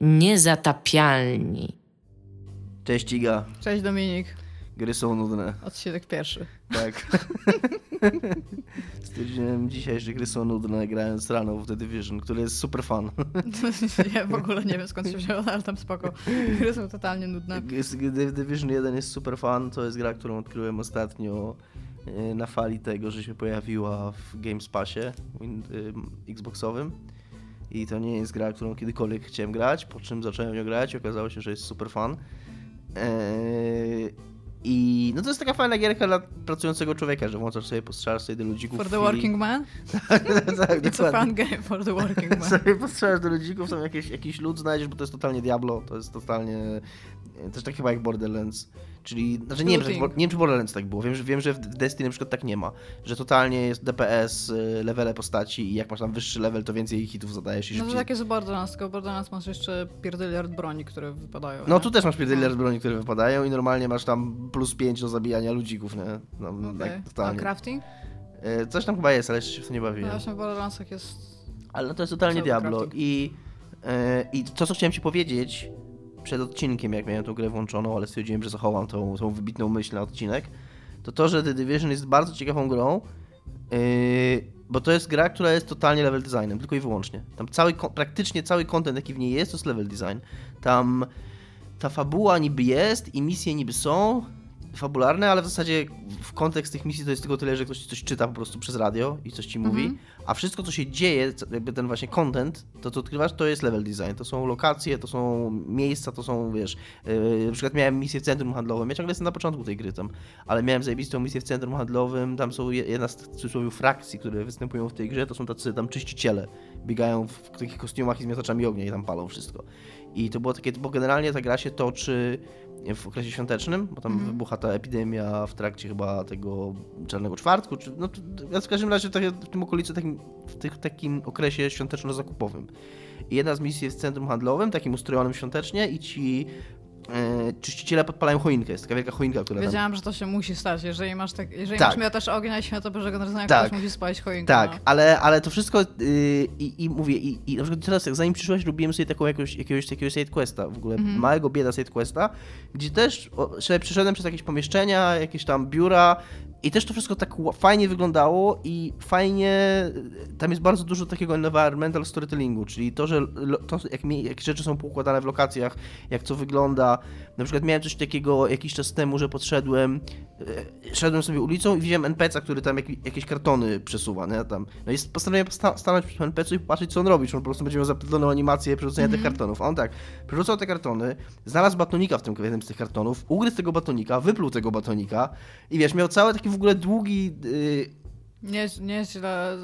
Niezatapialni. Cześć Iga. Cześć Dominik. Gry są nudne. Odcinek pierwszy. Tak. Stwierdziłem dzisiaj, że gry są nudne, grając rano w The Division, który jest super fan. ja w ogóle nie wiem skąd się wzięło, ale tam spoko. Gry są totalnie nudne. The Division 1 jest super fan, to jest gra, którą odkryłem ostatnio e, na fali tego, że się pojawiła w Games Passie Xboxowym. I to nie jest gra, którą kiedykolwiek chciałem grać, po czym zacząłem ją grać i okazało się, że jest super fan. Eee, I no to jest taka fajna gierka dla pracującego człowieka, że włączasz sobie, postrzelasz sobie do ludzików. For the working man? tak, tak, It's a fun game for the working man. sobie postrzelasz do ludzików, tam jakiś, jakiś lud znajdziesz, bo to jest totalnie Diablo, to jest totalnie... Też tak chyba jak Borderlands. Czyli, znaczy nie wiem, że, nie wiem, czy Borderlands tak było. Wiem, że, wiem, że w Destiny na przykład tak nie ma. Że totalnie jest DPS, y, levele postaci i jak masz tam wyższy level, to więcej hitów zadajesz. I no to tak jest Borderlands, tylko Borderlands masz jeszcze pierdyliard broni, które wypadają. No nie? tu też masz pierdyliard broni, które wypadają i normalnie masz tam plus 5 do zabijania ludzików, nie? No, okay. tak, totalnie. A crafting? Y, coś tam chyba jest, ale jeszcze się w to nie bawiłem. No właśnie w Borderlandsach jest... Ale no to jest totalnie Diablo i, yy, i to, co chciałem ci powiedzieć przed odcinkiem, jak miałem tą grę włączoną, ale stwierdziłem, że zachowam tą, tą wybitną myśl na odcinek, to to, że The Division jest bardzo ciekawą grą, yy, bo to jest gra, która jest totalnie level designem, tylko i wyłącznie. Tam cały, praktycznie cały content, jaki w niej jest, to jest level design. Tam ta fabuła niby jest i misje niby są, fabularne, ale w zasadzie w kontekst tych misji to jest tylko tyle, że ktoś ci coś czyta po prostu przez radio i coś ci mówi, mm -hmm. a wszystko, co się dzieje, jakby ten właśnie content, to co odkrywasz, to jest level design. To są lokacje, to są miejsca, to są, wiesz, yy, na przykład miałem misję w centrum handlowym, ja ciągle jestem na początku tej gry tam, ale miałem zajebistą misję w centrum handlowym, tam są jedna z cudzysłowie frakcji, które występują w tej grze, to są tacy tam czyściciele, biegają w takich kostiumach i z miataczami ognia i tam palą wszystko. I to było takie, bo generalnie ta gra się toczy w okresie świątecznym, bo tam mm. wybucha ta epidemia w trakcie chyba tego Czarnego Czwartku, czy, no, w każdym razie w tym okolicy, takim, w tych, takim okresie świąteczno-zakupowym. I jedna z misji jest w centrum handlowym, takim ustrojonym świątecznie i ci e, czyściciele podpalają choinkę. Jest taka wielka choinka, która Wiedziałam, tam... że to się musi stać. Jeżeli masz, tak, jeżeli tak. masz miotacz ognia i święto Bożego Narodzenia, tak. ktoś musi spalić choinkę. Tak, no. ale, ale to wszystko yy, i, i mówię, i, i na przykład teraz jak zanim przyszłaś, robiłem sobie taką jakiegoś, jakiegoś takiego side questa, w ogóle mm -hmm. małego bieda side questa, gdzie też o, sobie przeszedłem przez jakieś pomieszczenia, jakieś tam biura, i też to wszystko tak fajnie wyglądało i fajnie, tam jest bardzo dużo takiego environmental storytellingu, czyli to, że to, jak, jak rzeczy są poukładane w lokacjach, jak co wygląda. Na przykład miałem coś takiego jakiś czas temu, że podszedłem, e, szedłem sobie ulicą i widziałem NPC-a, który tam jak, jakieś kartony przesuwa, nie? Tam, no i postanowiłem stanąć przy NPC-u i patrzeć, co on robi, czy on po prostu będzie miał zapętloną animację przerzucenia mm -hmm. tych mhm. kartonów. A on tak, przerzucał te kartony, znalazł batonika w tym jednym z tych kartonów, ugryzł tego batonika, wypluł tego batonika i wiesz, miał cały taki w ogóle długi. Nie, nieźle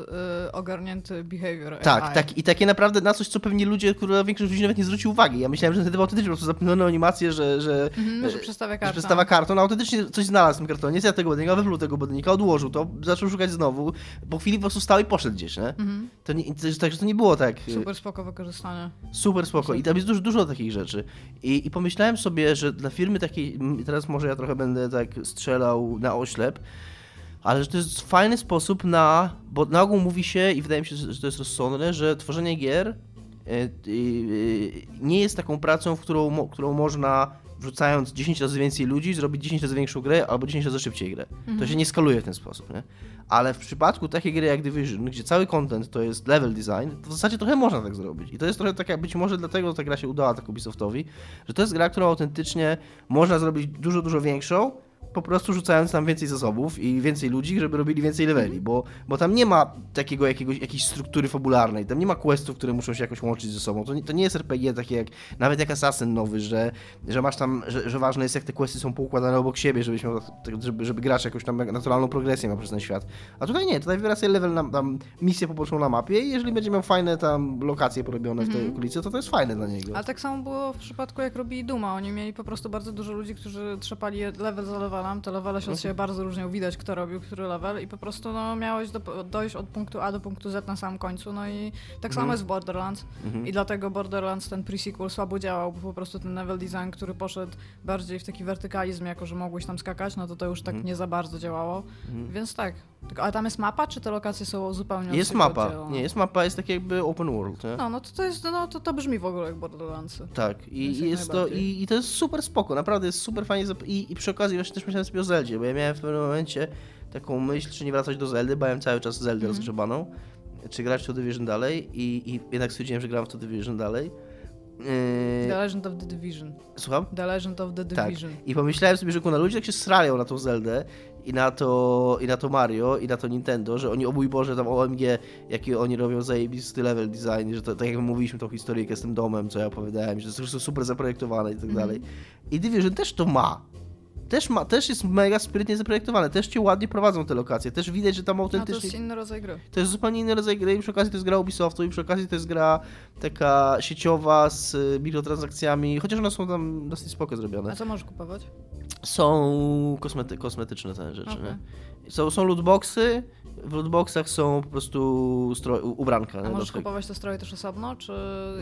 y, ogarnięty behavior. Tak, AI. tak. I takie naprawdę na coś, co pewnie ludzie, które większość ludzi nawet nie zwróci uwagi. Ja myślałem, że wtedy autentycznie po prostu zapewne animację, że, że, mm, że przedstawia karton. Że przedstawia karton. Autentycznie coś znalazł w tym kartonie, zjadł tego budynka, wypluł tego budynka, odłożył to, zaczął szukać znowu. Po chwili po prostu stał i poszedł gdzieś, nie? Mm. To nie, także to nie było tak. Y, Super spoko wykorzystanie. Super spoko. I tam jest dużo, dużo takich rzeczy. I, I pomyślałem sobie, że dla firmy takiej, teraz może ja trochę będę tak strzelał na oślep, ale że to jest fajny sposób na, bo na ogół mówi się i wydaje mi się, że to jest rozsądne, że tworzenie gier e, e, nie jest taką pracą, w którą, którą można wrzucając 10 razy więcej ludzi, zrobić 10 razy większą grę albo 10 razy szybciej grę. Mhm. To się nie skaluje w ten sposób, nie? Ale w przypadku takiej gry jak Division, gdzie cały content to jest level design, to w zasadzie trochę można tak zrobić. I to jest trochę taka, być może dlatego ta gra się udała tak Ubisoftowi, że to jest gra, którą autentycznie można zrobić dużo, dużo większą, po prostu rzucając tam więcej zasobów i więcej ludzi, żeby robili więcej leveli, bo, bo tam nie ma takiego jakiegoś, jakiejś struktury fabularnej, tam nie ma questów, które muszą się jakoś łączyć ze sobą. To nie, to nie jest RPG takie jak, nawet jak Assassin nowy, że, że masz tam, że, że ważne jest jak te questy są poukładane obok siebie, żebyś miał, żeby, żeby gracz jakąś tam naturalną progresję miał przez ten świat. A tutaj nie, tutaj wybiera sobie level, na, tam misję poboczną na mapie i jeżeli będzie miał fajne tam lokacje porobione w tej mhm. okolicy, to to jest fajne dla niego. Ale tak samo było w przypadku jak robili Duma, oni mieli po prostu bardzo dużo ludzi, którzy trzepali level za levelem levelem, te levele się od siebie bardzo różnią, widać kto robił który level i po prostu no, miałeś do, dojść od punktu A do punktu Z na samym końcu, no i tak samo mhm. jest w Borderlands mhm. i dlatego Borderlands ten pre-sequel słabo działał, bo po prostu ten level design, który poszedł bardziej w taki wertykalizm, jako że mogłeś tam skakać, no to to już tak mhm. nie za bardzo działało, więc tak. Ale tam jest mapa, czy te lokacje są zupełnie Jest mapa, nie, jest mapa, jest tak jakby open world, nie? No, no to, to jest, no to, to brzmi w ogóle jak Borderlands. Tak, i, i jest to, i, i, to jest super spoko, naprawdę jest super fajnie, i, i przy okazji właśnie też myślałem sobie o Zeldzie, bo ja miałem w pewnym momencie taką myśl, czy nie wracać do Zeldy, ja cały czas Zeldę mm. rozgrzebaną, czy grać w to Division dalej i, i jednak stwierdziłem, że gram w to Division dalej. Yy... The Legend of the Division. Słucham? The Legend of the. Division. Tak. I pomyślałem sobie, że kuna ludzie tak się srają na tą Zeldę i na to, i na to Mario, i na to Nintendo, że oni, o mój Boże, tam OMG, jaki oni robią zajebisty level design, że to, tak jak mówiliśmy tą historyjkę z tym domem, co ja opowiadałem, że to są super zaprojektowane i tak mhm. dalej. I Division też to ma też, ma, też jest mega sprytnie zaprojektowane, też cię ładnie prowadzą te lokacje, też widać, że tam autentycznie... No to jest inny rodzaj gry. To jest zupełnie inny rodzaj gry i przy okazji to jest gra Ubisoftu i przy okazji to jest gra taka sieciowa z y, mikrotransakcjami, chociaż one są tam dosyć spoko zrobione. A co możesz kupować? Są kosmety, kosmetyczne te rzeczy, okay. Są, są lootboxy, w lootboxach są po prostu stroj, ubranka. A możesz kupować te stroje też osobno, czy...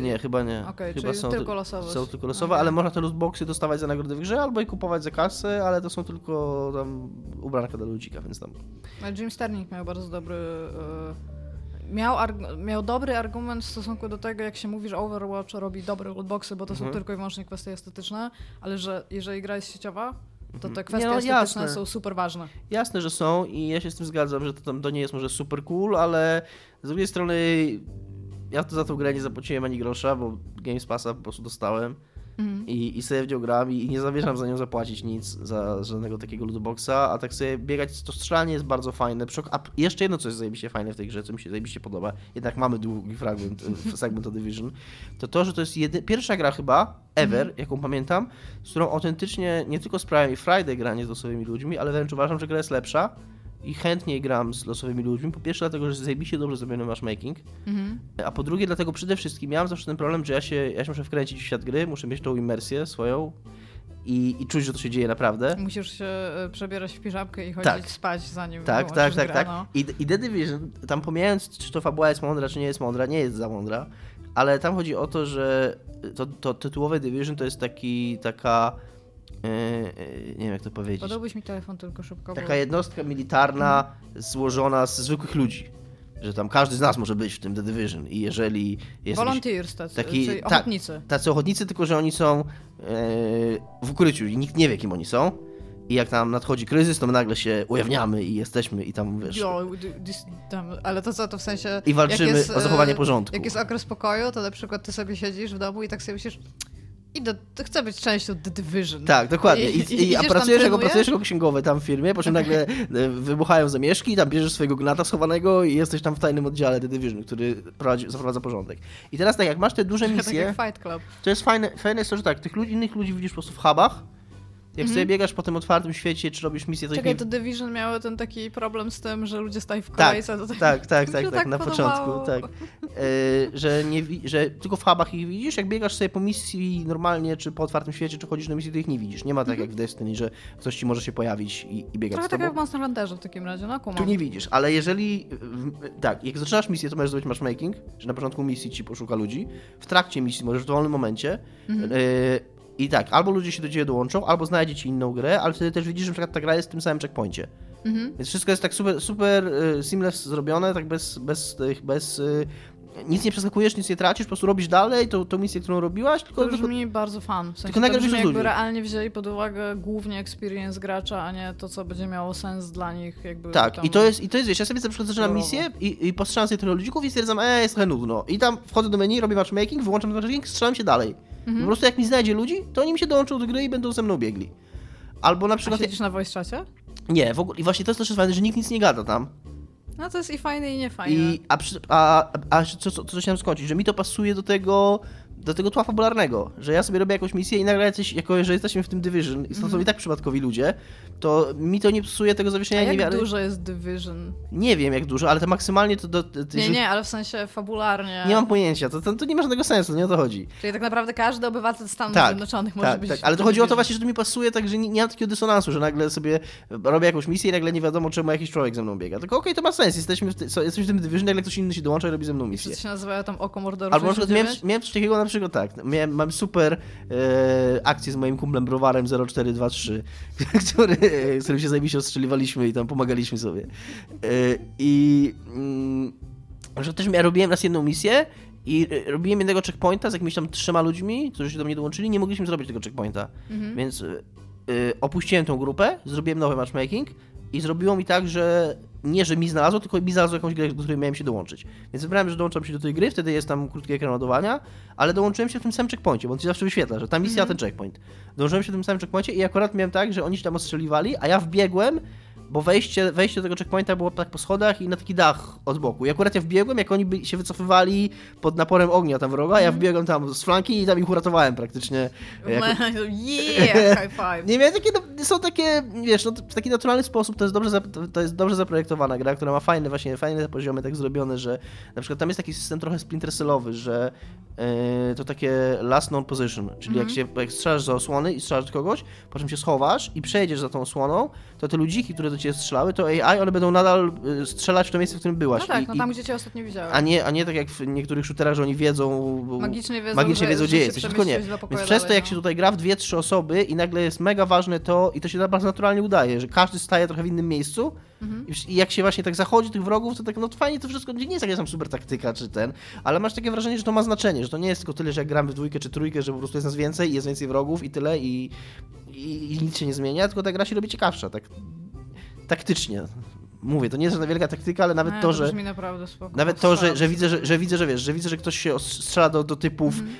Nie, chyba nie. Okay, chyba są tylko losowe. Są tylko losowe, okay. ale można te lootboxy dostawać za nagrody w grze, albo i kupować za kasę, ale to są tylko tam ubranka dla ludzika, więc tam... Jim Sterling miał bardzo dobry... Yy, miał, miał dobry argument w stosunku do tego, jak się mówi, że Overwatch robi dobre lootboxy, bo to mhm. są tylko i wyłącznie kwestie estetyczne, ale że jeżeli gra jest sieciowa, to te kwestie nie, no, estetyczne są super ważne. Jasne, że są i ja się z tym zgadzam, że to, tam, to nie jest może super cool, ale z drugiej strony ja to za tą grę nie zapłaciłem ani grosza, bo Games Passa po prostu dostałem. Mhm. I, I sobie gram i, nie zamierzam za nią zapłacić nic, za żadnego takiego lootboxa, a tak sobie biegać, to strzelanie jest bardzo fajne. A jeszcze jedno, co jest zajebiście fajne w tej grze, co mi się zajebiście podoba, jednak mamy długi fragment, segment o Division, to to, że to jest jedy... pierwsza gra chyba, ever, mhm. jaką pamiętam, z którą autentycznie nie tylko sprawia mi Friday granie z losowymi ludźmi, ale wręcz uważam, że gra jest lepsza i chętniej gram z losowymi ludźmi. Po pierwsze dlatego, że zajebiście dobrze zrobiony matchmaking, mhm. a po drugie dlatego przede wszystkim miałem zawsze ten problem, że ja się, ja się muszę wkręcić w świat gry, muszę mieć tą imersję swoją i, i czuć, że to się dzieje naprawdę. Musisz się e, przebierać w piżamkę i chodzić tak. spać zanim Tak, tak, tak, tak. No. I, I The Division, tam pomijając, czy to fabuła jest mądra, czy nie jest mądra, nie jest za mądra, ale tam chodzi o to, że to, to tytułowe Division to jest taki, taka nie wiem jak to powiedzieć. Podałbyś mi telefon tylko szybko. Taka jednostka militarna złożona z zwykłych ludzi. Że tam każdy z nas może być w tym The Division i jeżeli jest. Volunteers, tacy, taki, czyli ochotnicy. Ta, tacy ochotnicy, tylko że oni są e, w ukryciu i nikt nie wie, kim oni są. I jak tam nadchodzi kryzys, to my nagle się ujawniamy i jesteśmy i tam wiesz. Jo, tam, ale to co, to w sensie. I walczymy jest, o zachowanie porządku. Jak jest okres pokoju, to na przykład ty sobie siedzisz w domu i tak sobie myślisz Idę, chcę być częścią The Division. Tak, dokładnie. I, i, i a pracujesz jako, pracujesz jako księgowy tam w firmie, po czym nagle e, wybuchają zamieszki, tam bierzesz swojego gnata schowanego i jesteś tam w tajnym oddziale The Division, który prowadzi, zaprowadza porządek. I teraz tak, jak masz te duże misje, tak Fight Club. to jest fajne, fajne jest to, że tak, tych ludzi, innych ludzi widzisz po prostu w hubach, jak sobie mhm. biegasz po tym otwartym świecie, czy robisz misję, to Czekaj, nie... to Division miało ten taki problem z tym, że ludzie stali w tak, kolejce. Tak, tak, tak, tak, tak, na początku, tak. E, że, nie, że tylko w hubach ich widzisz, jak biegasz sobie po misji normalnie, czy po otwartym świecie, czy chodzisz na misję, to ich nie widzisz. Nie ma tak mhm. jak w Destiny, że ktoś ci może się pojawić i, i biegać Trochę z tobą. tak jak w Monster Hunterze w takim razie, no kumam. Tu nie widzisz, ale jeżeli, tak, jak zaczynasz misję, to możesz zrobić matchmaking, że na początku misji ci poszuka ludzi, w trakcie misji możesz w dowolnym momencie mhm. y i tak, albo ludzie się do ciebie dołączą, albo znajdziecie inną grę, ale wtedy też widzisz, że ta gra jest w tym samym checkpoincie. Mhm. Więc wszystko jest tak super, super y, seamless zrobione, tak bez, bez tych, bez y, nic nie przeskakujesz, nic nie tracisz, po prostu robisz dalej tą, tą misję, którą robiłaś. Tylko to brzmi bardzo fan. W sensie tylko to brzmi jakby realnie wzięli pod uwagę głównie experience gracza, a nie to, co będzie miało sens dla nich. Jakby tak, i to jest, i to jest, wiesz, ja sobie na przykład zaczynam misję i, i postrzelam sobie trochę ludzików i stwierdzam, e, jest trochę nudno. I tam wchodzę do menu, robię matchmaking, wyłączam matchmaking, strzelam się dalej. Mhm. Po prostu jak mi znajdzie ludzi, to oni mi się dołączą do gry i będą ze mną biegli. Albo na przykład... A siedzisz na voice czacie? Nie, w ogóle, i właśnie to jest też fajne, że nikt nic nie gada tam. No to jest i fajne i niefajne. I, a, a, a, a co, co, co chciałem skończyć, że mi to pasuje do tego do tego tła fabularnego, że ja sobie robię jakąś misję i nagle jacyś, jako że jesteśmy w tym Division i są Mhm. i tak przypadkowi ludzie, to mi to nie psuje tego A zawieszenia jak niewiary. dużo jest Division? Nie wiem jak dużo, ale to maksymalnie to do... to- Nie, nie, ale w sensie fabularnie. Nie mam pojęcia, to, to, to nie ma żadnego sensu, nie o to chodzi. Czyli tak naprawdę każdy obywatel Stanów Tak, Zjednoczonych może Tak, być... tak, ale to chodzi o to właśnie, że to mi pasuje tak, że nie, nie mam takiego dysonansu, że nagle sobie robię jakąś misję i nagle nie wiadomo czemu jakiś człowiek ze mną biega. Tylko okej, to ma sens, jesteśmy w, jesteśmy w tym Division, nagle ktoś inny się dołącza i robi ze mną misję. To się nazywają tam Oko Mordoru Albo na przykład miałem, 69? miałem coś takiego na przykład tak, miałem, mam super e, akcję z moim kumplem Browarem 0423, który, z którym się zajebiście ostrzeliwaliśmy i tam pomagaliśmy sobie. E, I mm, że też ja robiłem raz jedną misję i e, robiłem jednego checkpointa z jakimiś tam trzema ludźmi, którzy się do mnie dołączyli, nie mogliśmy zrobić tego checkpointa. Mhm. Więc e, e, opuściłem tą grupę, zrobiłem nowy matchmaking i zrobiło mi tak, że nie, że mi znalazło, tylko mi znalazło jakąś grę, do której miałem się dołączyć. Więc wybrałem, że dołączam się do tej gry, wtedy jest tam krótki ekran ładowania, ale dołączyłem się w tym samym checkpoincie, bo on ci zawsze wyświetla, że ta misja, Mhm. ten checkpoint. Dołączyłem się w tym samym checkpoincie i akurat miałem tak, że oni się tam ostrzeliwali, a ja wbiegłem, bo wejście, wejście do tego checkpointa było tak po schodach i na taki dach od boku. I akurat ja wbiegłem, jak oni by się wycofywali pod naporem ognia tam wroga, ja wbiegłem tam z flanki i tam ich uratowałem praktycznie. Jako, Yeah, high five. nie wiem, takie, no, są takie, wiesz, no, w taki naturalny sposób to jest, dobrze, to- jest dobrze zaprojektowana gra, która ma fajne właśnie, fajne poziomy tak zrobione, że na przykład tam jest taki system trochę Splinter że e, to takie last known position, czyli jak, się, jak strzelasz za osłony i strzelasz kogoś, po czym się schowasz i przejdziesz za tą osłoną, to te ludziki, które do ciebie strzelały, to AI, one będą nadal e, strzelać w to miejsce, w którym byłaś. No tak, I, no i, tam gdzie cię ostatnio widziałem. a nie, a nie tak jak w niektórych shooterach, że oni wiedzą. Magicznie wiedzą, magicznie że, wiedzą że gdzie jesteś. Tylko nie. Więc przez to, jak no. się tutaj gra w dwie, trzy osoby i nagle jest mega ważne to, i to się bardzo naturalnie udaje, że każdy staje trochę w innym miejscu Mhm. i- i jak się właśnie tak zachodzi tych wrogów, to tak, no fajnie to wszystko, nie jest jakaś tam super taktyka czy ten, ale masz takie wrażenie, że to ma znaczenie, że to nie jest tylko tyle, że jak gramy w dwójkę czy trójkę, że po prostu jest nas więcej i jest więcej wrogów i tyle i, i, i nic się nie zmienia, tylko ta gra się robi ciekawsza, tak taktycznie. Mówię, to nie jest żadna wielka taktyka, ale nawet Nie, to, że... brzmi naprawdę spoko. Nawet to, że, że, widzę, że, że widzę, że wiesz, że widzę, że ktoś się strzela do, do typów Mhm.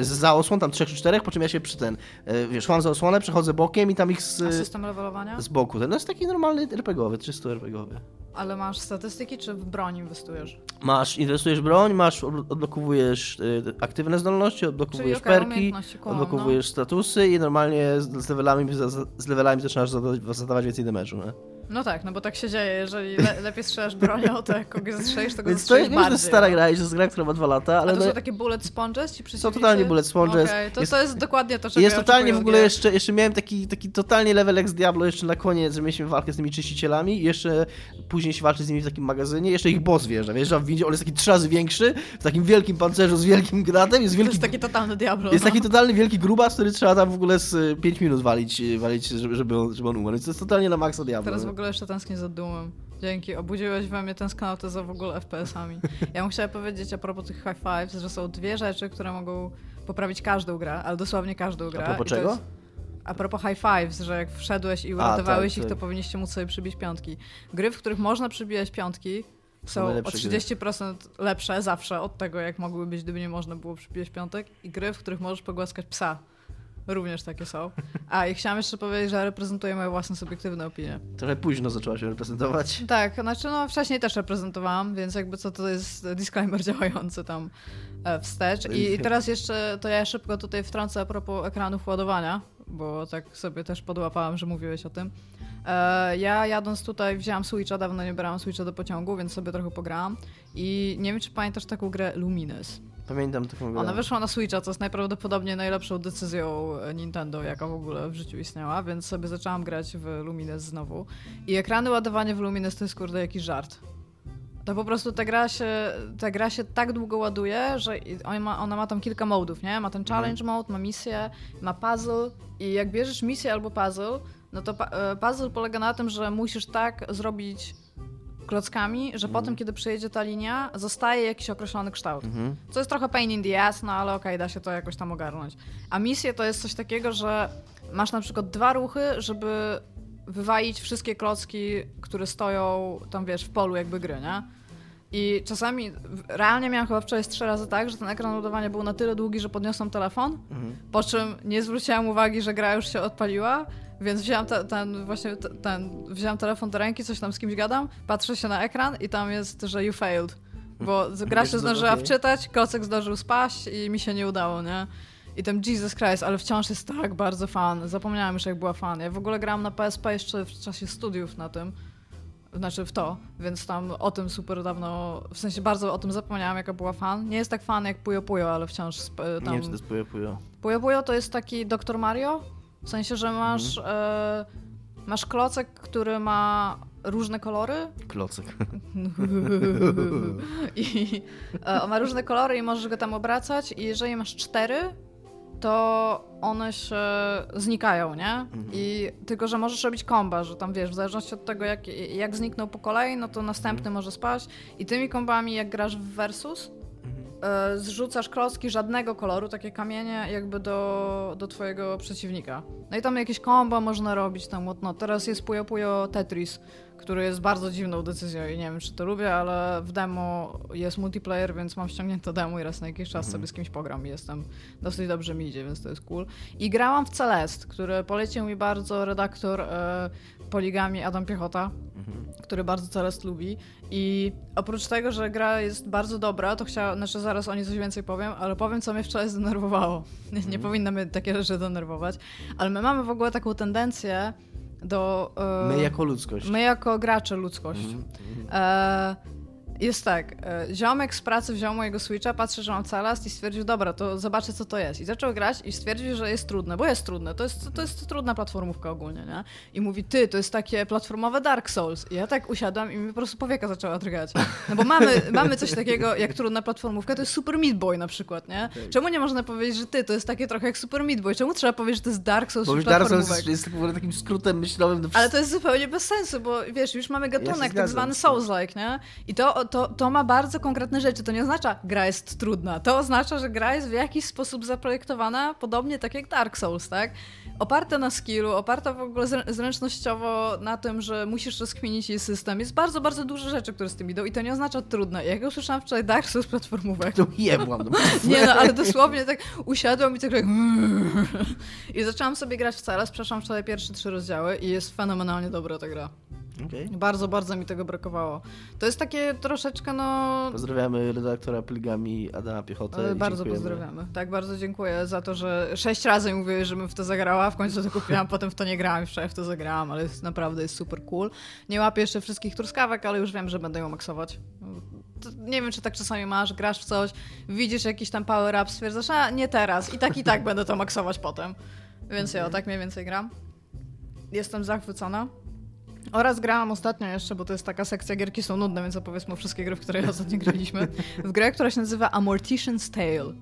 e, za osłon, tam trzech czy czterech, po czym ja się przy ten, e, wiesz, mam za osłonę, przechodzę bokiem i tam ich A z, system levelowania? z boku. Ten, no jest taki normalny RPGowy, 300 RPGowy. Ale masz statystyki, czy w broni inwestujesz? Masz, inwestujesz broń, masz, odbl- odblokowujesz e, aktywne zdolności, odblokowujesz perki, umiejętności kumam, no. odblokowujesz statusy i normalnie z, levelami, z, levelami zaczynasz zadawać, zadawać więcej damage'u? No tak, no bo tak się dzieje, jeżeli le lepiej strzelasz bronią, to jak kogoś zastrzelisz, to go Więc to, to bardziej. jest stara no. gra to jest gra, która ma dwa lata, ale A to no, są takie bullet sponges ci przeciwnicy? totalnie bullet sponges. Okej, to, Jest- to jest dokładnie to, czego Jest ja totalnie w ogóle jeszcze, jeszcze miałem taki, taki totalnie level z Diablo jeszcze na koniec, że mieliśmy walkę z tymi czyścicielami i jeszcze później się walczy z nimi w takim magazynie, jeszcze ich boss wjeżdża, wjeżdża w windzie, on jest taki trzy razy większy, w takim wielkim pancerzu z wielkim gratem, jest To wielki... jest taki totalny Diablo. Jest no. taki totalny wielki grubas, który trzeba tam w ogóle z 5 minut walić, y, walić żeby, żeby, on, żeby on umarł. Więc to jest totalnie na maksa Diablo. Teraz w ogóle jeszcze tęsknię za Doomem. Dzięki, obudziłeś we mnie tęsknotę za w ogóle FPS-ami. Ja bym chciała powiedzieć a propos tych high fives, że są dwie rzeczy, które mogą poprawić każdą grę, ale dosłownie każdą grę. A propos czego? Jest... A propos high fives, że jak wszedłeś i uratowałeś tak, ich, to tak. powinniście móc sobie przybić piątki. Gry, w których można przybijać piątki, Są o najlepsze gry. 30% lepsze zawsze od tego, jak mogły być, gdyby nie można było przybijać piątek. I gry, w których możesz pogłaskać psa. Również takie są. A i chciałam jeszcze powiedzieć, że reprezentuję moje własne subiektywne opinie. Trochę późno zaczęła się reprezentować. Tak, znaczy no wcześniej też reprezentowałam, więc jakby co to jest disclaimer działający tam e, wstecz. I, I teraz jeszcze, to ja szybko tutaj wtrącę a propos ekranów ładowania, bo tak sobie też podłapałam, że mówiłeś o tym. E, ja jadąc tutaj wzięłam Switcha, dawno nie brałam Switcha do pociągu, więc sobie trochę pograłam. I nie wiem, czy pamiętasz taką grę Lumines. Pamiętam taką grę. Ona wyszła na Switcha, co jest najprawdopodobniej najlepszą decyzją Nintendo, jaka w ogóle w życiu istniała, więc sobie zaczęłam grać w Lumines znowu. I ekrany ładowania w Lumines to jest kurde jakiś żart. To po prostu ta gra się, ta gra się tak długo ładuje, że ona ma, ona ma tam kilka modów, nie? Ma ten challenge mode, ma misję, ma puzzle i jak bierzesz misję albo puzzle, no to e, puzzle polega na tym, że musisz tak zrobić klockami, że potem, kiedy przejedzie ta linia, zostaje jakiś określony kształt. Mhm. Co jest trochę pain in the ass, no ale okej, da się to jakoś tam ogarnąć. A misje to jest coś takiego, że masz na przykład dwa ruchy, żeby wywalić wszystkie klocki, które stoją tam, wiesz, w polu jakby gry, nie? I czasami, realnie miałam chyba wczoraj trzy razy tak, że ten ekran ładowania był na tyle długi, że podniosłam telefon, Mhm. po czym nie zwróciłam uwagi, że gra już się odpaliła, więc wziąłam te, ten, właśnie te, ten, wziąłam telefon do ręki, coś tam z kimś gadam, patrzę się na ekran i tam jest, że you failed. bo gra się zdążyła wczytać, kocek zdążył spaść i mi się nie udało, nie? I tam Jesus Christ, ale wciąż jest tak bardzo fan. Zapomniałam już, jak była fan. Ja w ogóle grałam na PSP jeszcze w czasie studiów na tym. Znaczy w to, więc tam o tym super dawno, w sensie bardzo o tym zapomniałam, jaka była fan. Nie jest tak fan jak Puyo Puyo, ale wciąż tam... Nie wiem, czy to jest Puyo Puyo. Puyo Puyo to jest taki Doktor Mario, w sensie, że masz, mhm. e, masz klocek, który ma różne kolory. Klocek. I e, on ma różne kolory i możesz go tam obracać i jeżeli masz cztery, to one się znikają, nie? Mhm. I tylko, że możesz robić komba, że tam wiesz, w zależności od tego, jak, jak zniknął po kolei, no to następny mhm. może spaść. I tymi kombami, jak grasz w versus. Zrzucasz klocki żadnego koloru, takie kamienie, jakby do, do twojego przeciwnika. No i tam jakieś kombo można robić tam no Teraz jest Puyo Puyo Tetris, który jest bardzo dziwną decyzją i nie wiem, czy to lubię, ale w demo jest multiplayer, więc mam ściągnięte demo i raz na jakiś czas mhm. sobie z kimś pogram i jestem, dosyć dobrze mi idzie, więc to jest cool. I grałam w Celest, który polecił mi bardzo redaktor e, Poligami Adam Piechota, mhm. który bardzo Celest lubi i oprócz tego, że gra jest bardzo dobra, to chciałam, znaczy zaraz o niej coś więcej powiem, ale powiem, co mnie wczoraj zdenerwowało. Nie, nie mhm. powinno mnie takie rzeczy denerwować, ale my mamy w ogóle taką tendencję, do... E, my jako ludzkość. My jako gracze ludzkość. Mm -hmm. e, jest tak, e, ziomek z pracy wziął mojego Switcha, patrzy, że mam Celast i stwierdził, dobra, to zobaczę, co to jest. I zaczął grać i stwierdził, że jest trudne, bo jest trudne. To jest, to jest trudna platformówka ogólnie, nie? I mówi, ty, to jest takie platformowe Dark Souls. I ja tak usiadłam i mi po prostu powieka zaczęła drgać. No bo mamy, mamy coś takiego jak trudna platformówka, to jest Super Meat Boy na przykład, nie? Czemu nie można powiedzieć, że ty, to jest takie trochę jak Super Meat Boy? Czemu trzeba powiedzieć, że to jest Dark Souls Bo Dark Souls jest, jest w ogóle takim skrótem myślowym. Do Ale to jest zupełnie bez sensu, bo wiesz, już mamy gatunek ja tak zwany Souls-like, nie? I to, to, to ma bardzo konkretne rzeczy. To nie oznacza, gra jest trudna. To oznacza, że gra jest w jakiś sposób zaprojektowana, podobnie tak jak Dark Souls, tak? Oparta na skillu, oparta w ogóle zręcznościowo na tym, że musisz rozkminić jej system. Jest bardzo, bardzo dużo rzeczy, które z tym idą i to nie oznacza trudne. Jak usłyszałam wczoraj Dark Souls platformówek. To jebłam. No. nie no, ale dosłownie tak usiadłam i tak I zaczęłam sobie grać w Celes, przeszłam wczoraj pierwsze trzy rozdziały i jest fenomenalnie dobra ta gra. Okay. Bardzo, bardzo mi tego brakowało. To jest takie troszeczkę, no... Pozdrawiamy redaktora Pligami Adama Piechotę. Bardzo pozdrawiamy. Tak, bardzo dziękuję za to, że sześć razy mówię, żebym w to zagrała, w końcu to kupiłam, potem w to nie grałam, wczoraj w to zagrałam, ale jest, naprawdę jest super cool. Nie łapię jeszcze wszystkich truskawek, ale już wiem, że będę ją maksować. Nie wiem, czy tak czasami masz, grasz w coś, widzisz jakiś tam power up, stwierdzasz, a nie teraz, i tak i tak będę to maksować potem. Więc okay. ja tak mniej więcej gram. Jestem zachwycona. Oraz grałam ostatnio jeszcze, bo to jest taka sekcja gierki są nudne, więc opowiedzmy o wszystkie gry, w które ostatnio graliśmy. W grę, która się nazywa A Mortician's Tale.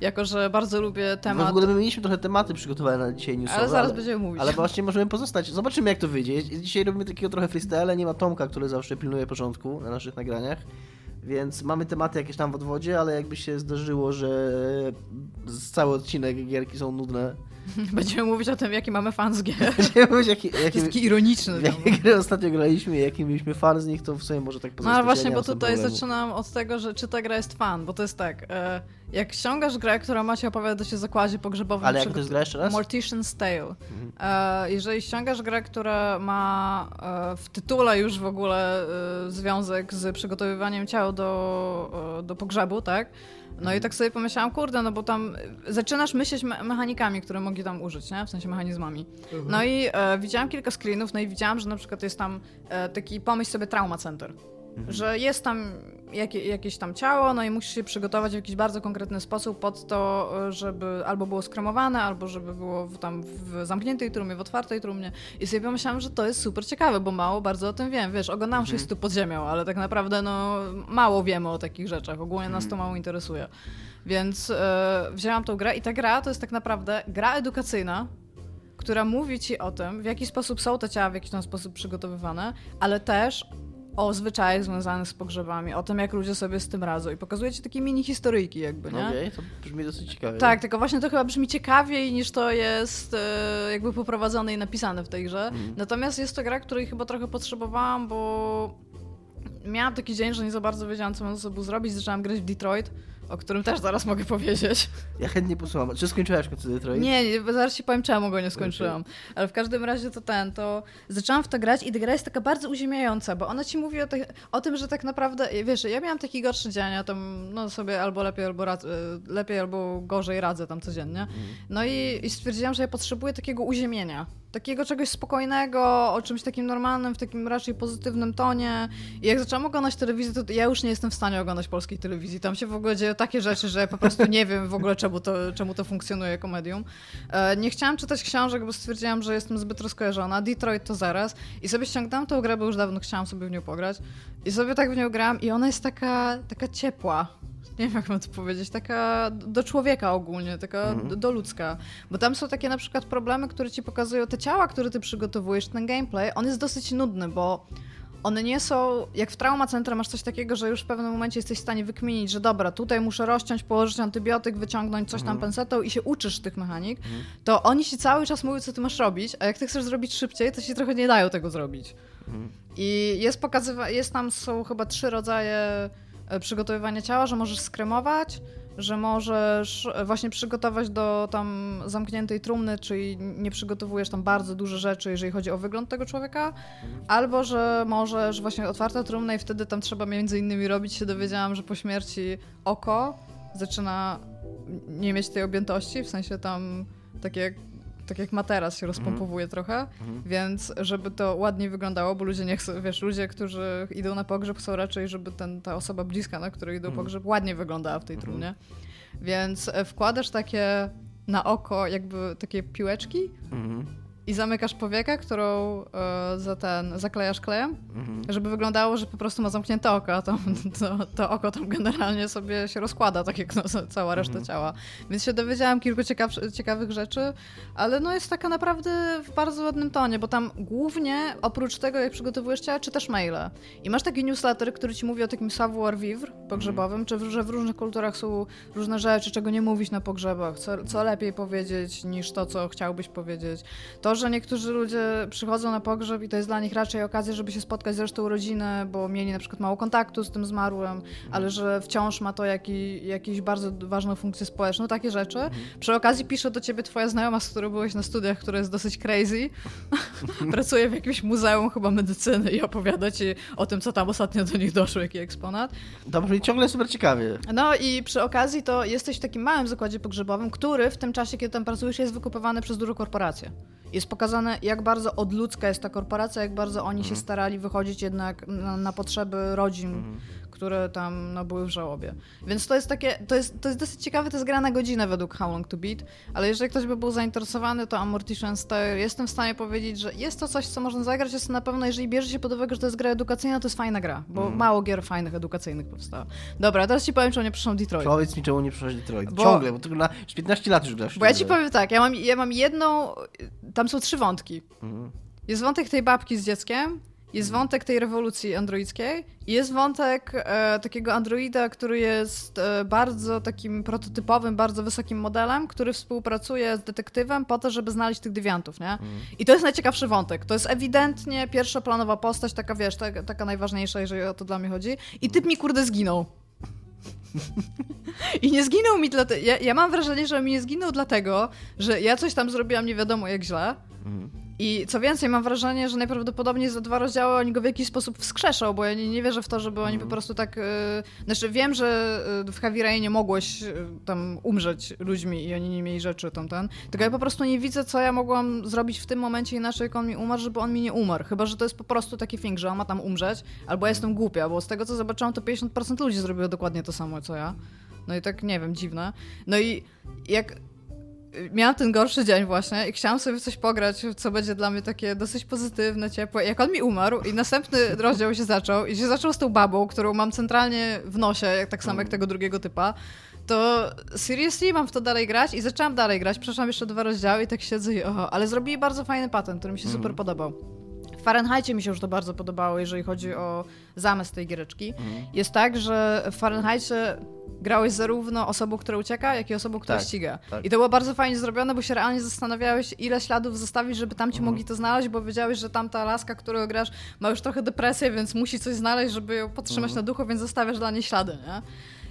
Jako, że bardzo lubię temat. w ogóle my mieliśmy trochę tematy przygotowane na dzisiaj newsowe. Ale zaraz ale, będziemy mówić. Ale właśnie możemy pozostać. Zobaczymy, jak to wyjdzie. Dzisiaj robimy takiego trochę freestyle. Nie ma Tomka, który zawsze pilnuje porządku na naszych nagraniach. Więc mamy tematy jakieś tam w odwodzie, ale jakby się zdarzyło, że cały odcinek gierki są nudne, Będziemy mówić o tym, jaki mamy fan z gier. Będziemy mówić, jaki, jaki, jest taki ironiczny. Jakie gry ostatnio graliśmy i jaki mieliśmy fan z nich, to w sumie może tak pozostać. No ale właśnie, bo tutaj zaczynam od tego, że czy ta gra jest fan, bo to jest tak, e, jak ściągasz grę, która ma ci opowiadać o zakładzie pogrzebowym... Ale jak to jest gra jeszcze raz? Mortician's Tale. Mhm. E, jeżeli ściągasz grę, która ma e, w tytule już w ogóle związek z przygotowywaniem ciała do, do pogrzebu, tak? No i tak sobie pomyślałam, kurde, no bo tam zaczynasz myśleć me mechanikami, które mogli tam użyć, nie? W sensie mechanizmami. Mhm. No i e, widziałam kilka screenów, no i widziałam, że na przykład jest tam e, taki pomysł sobie Trauma Center. Mhm. Że jest tam jak, jakieś tam ciało, no i musisz się przygotować w jakiś bardzo konkretny sposób pod to, żeby albo było skremowane, albo żeby było w, tam w zamkniętej trumnie, w otwartej trumnie. I sobie pomyślałam, że to jest super ciekawe, bo mało bardzo o tym wiem. Wiesz, oglądam mhm. tu pod ziemią, ale tak naprawdę no, mało wiemy o takich rzeczach. Ogólnie nas to mhm. mało interesuje. Więc e, wzięłam tą grę i ta gra to jest tak naprawdę gra edukacyjna, która mówi ci o tym, w jaki sposób są te ciała w jakiś tam sposób przygotowywane, ale też o zwyczajach związanych z pogrzebami, o tym, jak ludzie sobie z tym radzą. I pokazuje ci takie mini historyjki jakby, nie? Okej, okay, to brzmi dosyć ciekawie. Tak, tylko właśnie to chyba brzmi ciekawiej niż to jest e, jakby poprowadzone i napisane w tej grze. Mm. Natomiast jest to gra, której chyba trochę potrzebowałam, bo miałam taki dzień, że nie za bardzo wiedziałam, co mam ze sobą zrobić. Zaczęłam grać w Detroit o którym też zaraz mogę powiedzieć. Ja chętnie posłucham. Czy skończyłaś w końcu Detroit? Nie, nie, zaraz ci powiem czemu go nie skończyłam. Ale w każdym razie to ten, to zaczęłam w to grać i ta gra jest taka bardzo uziemiająca, bo ona ci mówi o, te, o tym, że tak naprawdę, wiesz, ja miałam taki gorszy dzień, ja tam no sobie albo lepiej, albo rad, lepiej, albo gorzej radzę tam codziennie. Mhm. No i, i stwierdziłam, że ja potrzebuję takiego uziemienia takiego czegoś spokojnego, o czymś takim normalnym, w takim raczej pozytywnym tonie. I jak zaczęłam oglądać telewizję, to ja już nie jestem w stanie oglądać polskiej telewizji. Tam się w ogóle dzieją takie rzeczy, że po prostu nie wiem w ogóle czemu to, czemu to funkcjonuje jako medium. E, nie chciałam czytać książek, bo stwierdziłam, że jestem zbyt rozkojarzona. Detroit to zaraz. I sobie ściągnęłam tę grę, bo już dawno chciałam sobie w nią pograć. I sobie tak w nią grałam i ona jest taka, taka ciepła nie wiem jak mam to powiedzieć, taka do człowieka ogólnie, taka mhm. do ludzka. Bo tam są takie na przykład problemy, które ci pokazują te ciała, które ty przygotowujesz, ten gameplay, on jest dosyć nudny, bo one nie są, jak w Trauma Center masz coś takiego, że już w pewnym momencie jesteś w stanie wykminić, że dobra, tutaj muszę rozciąć, położyć antybiotyk, wyciągnąć coś tam mhm. pensetą i się uczysz tych mechanik, mhm. to oni ci cały czas mówią, co ty masz robić, a jak ty chcesz zrobić szybciej, to ci trochę nie dają tego zrobić. Mhm. I jest pokazywa, jest tam, są chyba trzy rodzaje przygotowywania ciała, że możesz skremować, że możesz e, właśnie przygotować do tam zamkniętej trumny, czyli nie przygotowujesz tam bardzo duże rzeczy, jeżeli chodzi o wygląd tego człowieka, albo że możesz właśnie otwarta trumna i wtedy tam trzeba między innymi robić, się dowiedziałam, że po śmierci oko zaczyna nie mieć tej objętości, w sensie tam takie tak jak materac się rozpompowuje mm. trochę, mm. więc żeby to ładniej wyglądało, bo ludzie nie chcą, wiesz, ludzie, którzy idą na pogrzeb chcą raczej, żeby ten, ta osoba bliska, na której idą mm. pogrzeb, ładnie wyglądała w tej mhm. trumnie. Więc e, wkładasz takie na oko jakby takie piłeczki mhm i zamykasz powiekę, którą e, za ten zaklejasz klejem, mhm. żeby wyglądało, że po prostu ma zamknięte oko, a to, to, to, oko tam generalnie sobie się rozkłada, tak jak no, cała reszta mhm. ciała. Więc się dowiedziałam kilku ciekaw, ciekawych rzeczy, ale no jest taka naprawdę w bardzo ładnym tonie, bo tam głównie oprócz tego, jak przygotowujesz ciała, czytasz maile. I masz taki newsletter, który ci mówi o takim savoir-vivre pogrzebowym, mhm. czy że w różnych kulturach są różne rzeczy, czego nie mówić na pogrzebach, co, co lepiej powiedzieć niż to, co chciałbyś powiedzieć. To, że niektórzy ludzie przychodzą na pogrzeb i to jest dla nich raczej okazja, żeby się spotkać z resztą rodziny, bo mieli na przykład mało kontaktu z tym zmarłym, ale że wciąż ma to jaki, jakąś bardzo ważną funkcję społeczną, takie rzeczy. Przy okazji pisze do ciebie twoja znajoma, z którą byłeś na studiach, która jest dosyć crazy. Pracuje w jakimś muzeum chyba medycyny i opowiada ci o tym, co tam ostatnio do nich doszło, jaki eksponat. Dobrze, i ciągle super ciekawie. No i przy okazji to jesteś w takim małym zakładzie pogrzebowym, który w tym czasie, kiedy tam pracujesz, jest wykupowany przez dużą korporację. Jest pokazane, jak bardzo odludzka jest ta korporacja, jak bardzo oni się mhm. starali wychodzić jednak na, na potrzeby rodzin mhm które tam no, były w żałobie. Więc to jest takie, to jest, to jest dosyć ciekawe, to jest gra na godzinę według How Long To Beat, ale jeżeli ktoś by był zainteresowany, to Amortician Style jestem w stanie powiedzieć, że jest to coś, co można zagrać, jest na pewno, jeżeli bierze się pod uwagę, że to jest gra edukacyjna, to jest fajna gra, bo mm. mało gier fajnych edukacyjnych powstało. Dobra, teraz ci powiem, czemu nie przyszłam Detroit. Powiedz mi, czemu nie przyszłaś Detroit. Bo, Ciągle, bo to na 15 lat już grasz. Bo ja ci powiem tak, ja mam, ja mam jedną, tam są trzy wątki. Mm. Jest wątek tej babki z dzieckiem, jest wątek tej rewolucji androidzkiej i jest wątek e, takiego androida, który jest e, bardzo takim prototypowym, bardzo wysokim modelem, który współpracuje z detektywem po to, żeby znaleźć tych dewiantów, nie? Mm. I to jest najciekawszy wątek. To jest ewidentnie pierwszoplanowa postać, taka wiesz, taka, taka najważniejsza, jeżeli o to dla mnie chodzi. I typ mi kurde zginął. I nie zginął mi dlatego. Ja, ja, mam wrażenie, że mi nie zginął dlatego, że ja coś tam zrobiłam nie wiadomo jak źle. Mm. I co więcej, mam wrażenie, że najprawdopodobniej za dwa rozdziały oni go w jakiś sposób wskrzeszą, bo ja nie, nie wierzę w to, żeby oni mm. po prostu tak... Yy, znaczy wiem, że y, w Heavy nie mogłeś yy, tam umrzeć ludźmi i oni nie mieli rzeczy tamten, tylko ja po prostu nie widzę, co ja mogłam zrobić w tym momencie inaczej, jak on mi umarł, żeby on mi nie umarł. Chyba, że to jest po prostu taki thing, że on ma tam umrzeć, albo ja jestem głupia, bo z tego, co zobaczyłam, to 50% ludzi zrobiło dokładnie to samo, co ja. No i tak, nie wiem, dziwne. No i jak miałam ten gorszy dzień właśnie i chciałam sobie coś pograć, co będzie dla mnie takie dosyć pozytywne, ciepłe. Jak on mi umarł i następny rozdział się zaczął i się zaczął z tą babą, którą mam centralnie w nosie, jak tak samo jak tego drugiego typa, to seriously mam w to dalej grać i zaczęłam dalej grać. Przeszłam jeszcze dwa rozdziały i tak siedzę i oho, ale zrobili bardzo fajny patent, który mi się super podobał. W Fahrenheitie mi się już to bardzo podobało, jeżeli chodzi o zamysł tej giereczki. Mhm. Jest tak, że w Fahrenheitie grałeś zarówno osobą, która ucieka, jak i osobą, która tak, ściga. Tak. I to było bardzo fajnie zrobione, bo się realnie zastanawiałeś, ile śladów zostawić, żeby tam ci mhm. mogli to znaleźć, bo wiedziałeś, że tamta laska, którą grasz, ma już trochę depresję, więc musi coś znaleźć, żeby ją podtrzymać mhm. na duchu, więc zostawiasz dla niej ślady, nie?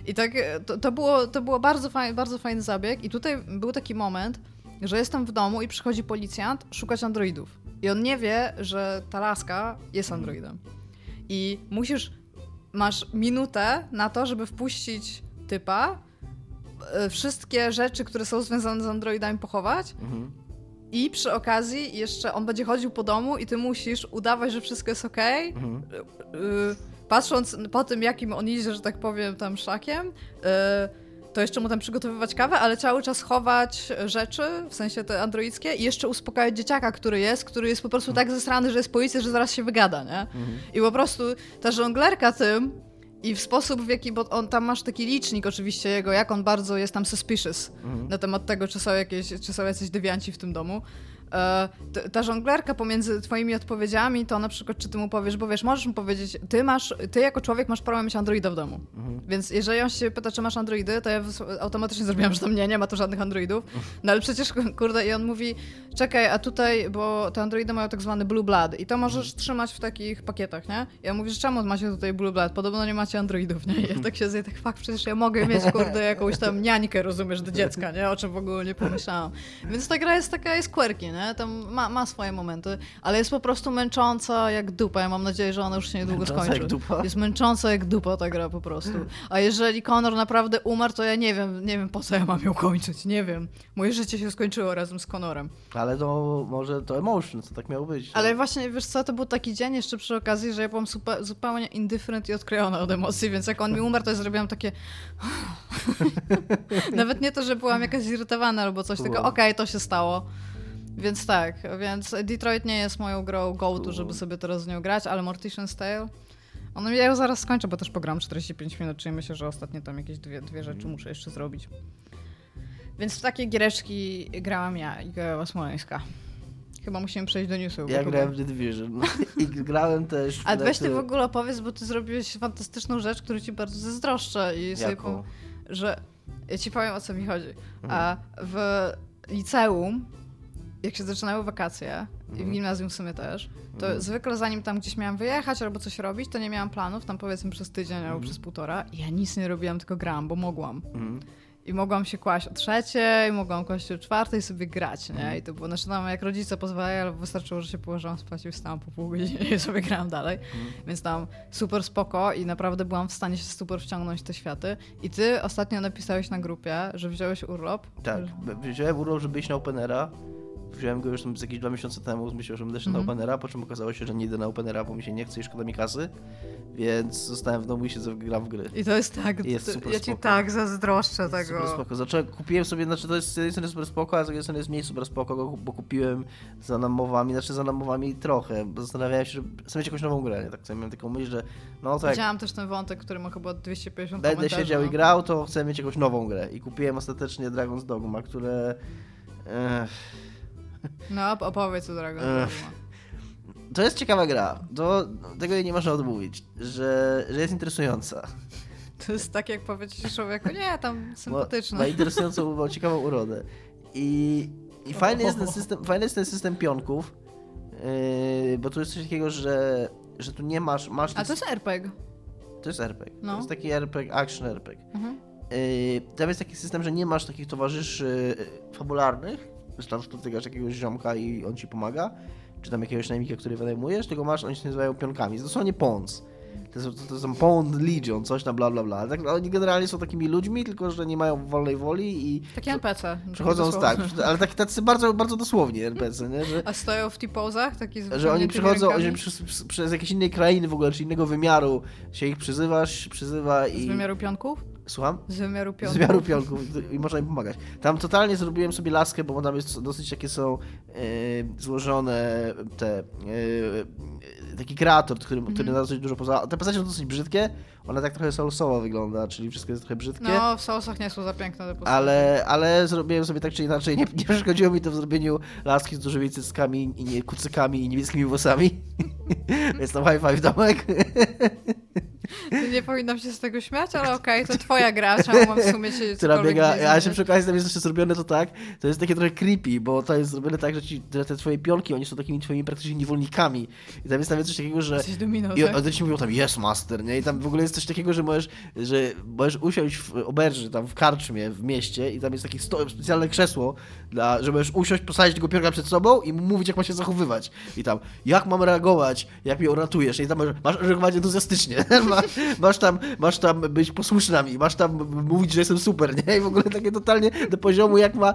I tak, to, to, było, to było bardzo, fajny, bardzo fajny zabieg i tutaj był taki moment, że jestem w domu i przychodzi policjant szukać androidów. I on nie wie, że ta laska jest androidem. I musisz, masz minutę na to, żeby wpuścić typa, e, wszystkie rzeczy, które są związane z androidami pochować mhm. i przy okazji jeszcze on będzie chodził po domu i ty musisz udawać, że wszystko jest ok. Mhm. Y patrząc po tym, jakim on idzie, że tak powiem, tam szakiem, y to jeszcze mu tam przygotowywać kawę, ale cały czas chować rzeczy, w sensie te androidzkie i jeszcze uspokajać dzieciaka, który jest, który jest po prostu tak zesrany, że jest policja, że zaraz się wygada, nie? Mhm. I po prostu ta żonglerka tym i w sposób, w jaki, bo on tam masz taki licznik oczywiście jego, jak on bardzo jest tam suspicious mhm. na temat tego, czy są jakieś, czy są jacyś dewianci w tym domu. E, ta żonglerka pomiędzy twoimi odpowiedziami, to na przykład czy ty mu powiesz, bo wiesz, możesz mu powiedzieć, ty masz, ty jako człowiek masz prawo mieć Androida w domu. Mhm. Więc jeżeli on się pyta, czy masz Androidy, to ja automatycznie zrobiłam, że tam nie, nie ma tu żadnych Androidów. No ale przecież, kurde, i on mówi, czekaj, a tutaj, bo te Androidy mają tak zwany Blue Blood i to możesz mhm. trzymać w takich pakietach, nie? I ja mówię, że czemu macie tutaj Blue Blood? Podobno nie macie Androidów, nie? I ja tak się zje, tak fakt, przecież ja mogę mieć, kurde, jakąś tam niańkę, rozumiesz, do dziecka, nie? O czym w ogóle nie pomyślałam. Więc ta gra jest taka, jest quirky, nie? Tam ma, ma swoje momenty, ale jest po prostu męcząca jak dupa. Ja mam nadzieję, że ona już się niedługo męcząca skończy. Jak dupa? Jest męcząca jak dupa ta gra po prostu. A jeżeli Connor naprawdę umarł, to ja nie wiem, nie wiem po co ja mam ją kończyć, nie wiem. Moje życie się skończyło razem z Connorem. Ale to może to emotion, co tak miało być. Ale właśnie, wiesz co, to był taki dzień jeszcze przy okazji, że ja byłam super, zupełnie indifferent i odklejona od emocji, więc jak on mi umarł, to ja zrobiłam takie... Nawet nie to, że byłam jakaś zirytowana albo coś, tylko okej, okay, to się stało. Więc tak, więc Detroit nie jest moją grą go-to, żeby sobie teraz z nią grać, ale Mortician's Tale... Ono, ja ją zaraz skończę, bo też pogram 45 minut, czyli myślę, że ostatnio tam jakieś dwie, dwie rzeczy mhm. muszę jeszcze zrobić. Więc w takie giereczki grałam ja i Goeła Smoleńska. Chyba musimy przejść do newsów. Ja grałem w The Division i grałem też... A weź ty w ogóle opowiedz, bo ty zrobiłeś fantastyczną rzecz, którą ci bardzo zazdroszczę. I sobie że ja ci powiem, o co mi chodzi. Mhm. A w liceum jak się zaczynały wakacje, i w mhm. gimnazjum w sumie też, to mhm. zwykle zanim tam gdzieś miałam wyjechać albo coś robić, to nie miałam planów, tam powiedzmy przez tydzień albo mhm. przez półtora. I ja nic nie robiłam, tylko grałam, bo mogłam. I mogłam się kłaść o trzeciej, mogłam kłaść o czwartej sobie grać, nie? I to było, znaczy tam jak rodzice pozwalają, ale wystarczyło, że się położyłam spać i wstałam po pół godziny i sobie grałam dalej. Więc tam super spoko i naprawdę byłam w stanie się super wciągnąć w te światy. I ty ostatnio napisałeś na grupie, że wziąłeś urlop. Tak, wziąłem urlop, żeby iść na Openera wziąłem go już tam z jakieś dwa miesiące temu, myślałem, że będę szedł mm -hmm. na mhm. Openera, po czym okazało się, że nie idę na Openera, bo mi się nie chce i szkoda mi kasy, więc zostałem w domu i siedzę, gram w gry. I to jest tak, I jest super ja ci tak zazdroszczę tego. Super spoko. Zacząłem, kupiłem sobie, znaczy to jest z jednej strony super spoko, a z drugiej strony jest mniej super spoko, bo kupiłem za namowami, znaczy za namowami trochę, bo zastanawiałem się, żeby mieć jakąś nową grę, nie? tak sobie miałem taką myśl, że no tak. Widziałam też ten wątek, który ma chyba 250 Będę siedział i grał, to chcę mieć jakąś nową grę i kupiłem ostatecznie Dragon's Dogma, które... Ech no, opowiedz o Dragon To jest ciekawa gra. To, tego jej nie można odmówić, że, że jest interesująca. To jest tak, jak powiedzieć człowieku, nie, tam sympatyczne. Ma, ma interesującą, ma ciekawą urodę. I, i fajny, jest ten system, fajny jest ten system pionków, yy, bo tu jest coś takiego, że, że tu nie masz... masz A to jest RPG. To jest RPG. No. To jest taki RPG, action RPG. Mhm. Yy, tam jest taki system, że nie masz takich towarzyszy fabularnych, wystarczy spotykasz jakiegoś ziomka i on ci pomaga, czy tam jakiegoś najemnika, który wynajmujesz, tylko masz, oni się nazywają pionkami. To są nie pawns. To są, to są Pawn Legion, coś tam bla bla bla. Tak, oni generalnie są takimi ludźmi, tylko że nie mają wolnej woli i... Takie NPC. Przychodzą z tak, ale tak, tacy bardzo, bardzo dosłownie NPC, nie? Że, A stoją w T-pozach? Taki że oni przychodzą, oni przez, przez jakieś innej krainy w ogóle, czy innego wymiaru się ich przyzywasz, przyzywa i... Z wymiaru pionków? Słucham? Z wymiaru pionków. Z wymiaru pionków i można im pomagać. Tam totalnie zrobiłem sobie laskę, bo tam jest dosyć takie są e, złożone te... E, taki kreator, który, mm. który dosyć dużo poza... Te postacie są dosyć brzydkie, ona tak trochę soulsowo wygląda, czyli wszystko jest trochę brzydkie. No, w soulsach nie są za piękne te postacie. Ale, ale zrobiłem sobie tak czy inaczej, nie, nie przeszkodziło mi to w zrobieniu laski z dużymi cyckami, i nie, kucykami i niebieskimi włosami. Jest tam high five domek. Nie powinnam się z tego śmiać, ale okej, okay, to twoja gra, czemu mam w sumie się Która biega, a jeszcze przy okazji tam jest jeszcze zrobione to tak, to jest takie trochę creepy, bo to jest zrobione tak, że, ci, że te twoje pionki, oni są takimi twoimi praktycznie niewolnikami. I tam jest nawet coś takiego, że... Jesteś dominą, I tak? oni ci mówią tam, yes master, nie? I tam w ogóle jest coś takiego, że możesz, że możesz usiąść w oberży, tam w karczmie, w mieście i tam jest takie sto, specjalne krzesło, dla, że możesz usiąść, posadzić tego pionka przed sobą i mówić, jak ma się zachowywać. I tam, jak mam reagować, jak mnie uratujesz. I tam masz, masz reagować entuzjastycznie. masz, tam, masz tam być posłuszny masz tam mówić, że jestem super, nie? I w ogóle takie totalnie do poziomu, jak ma,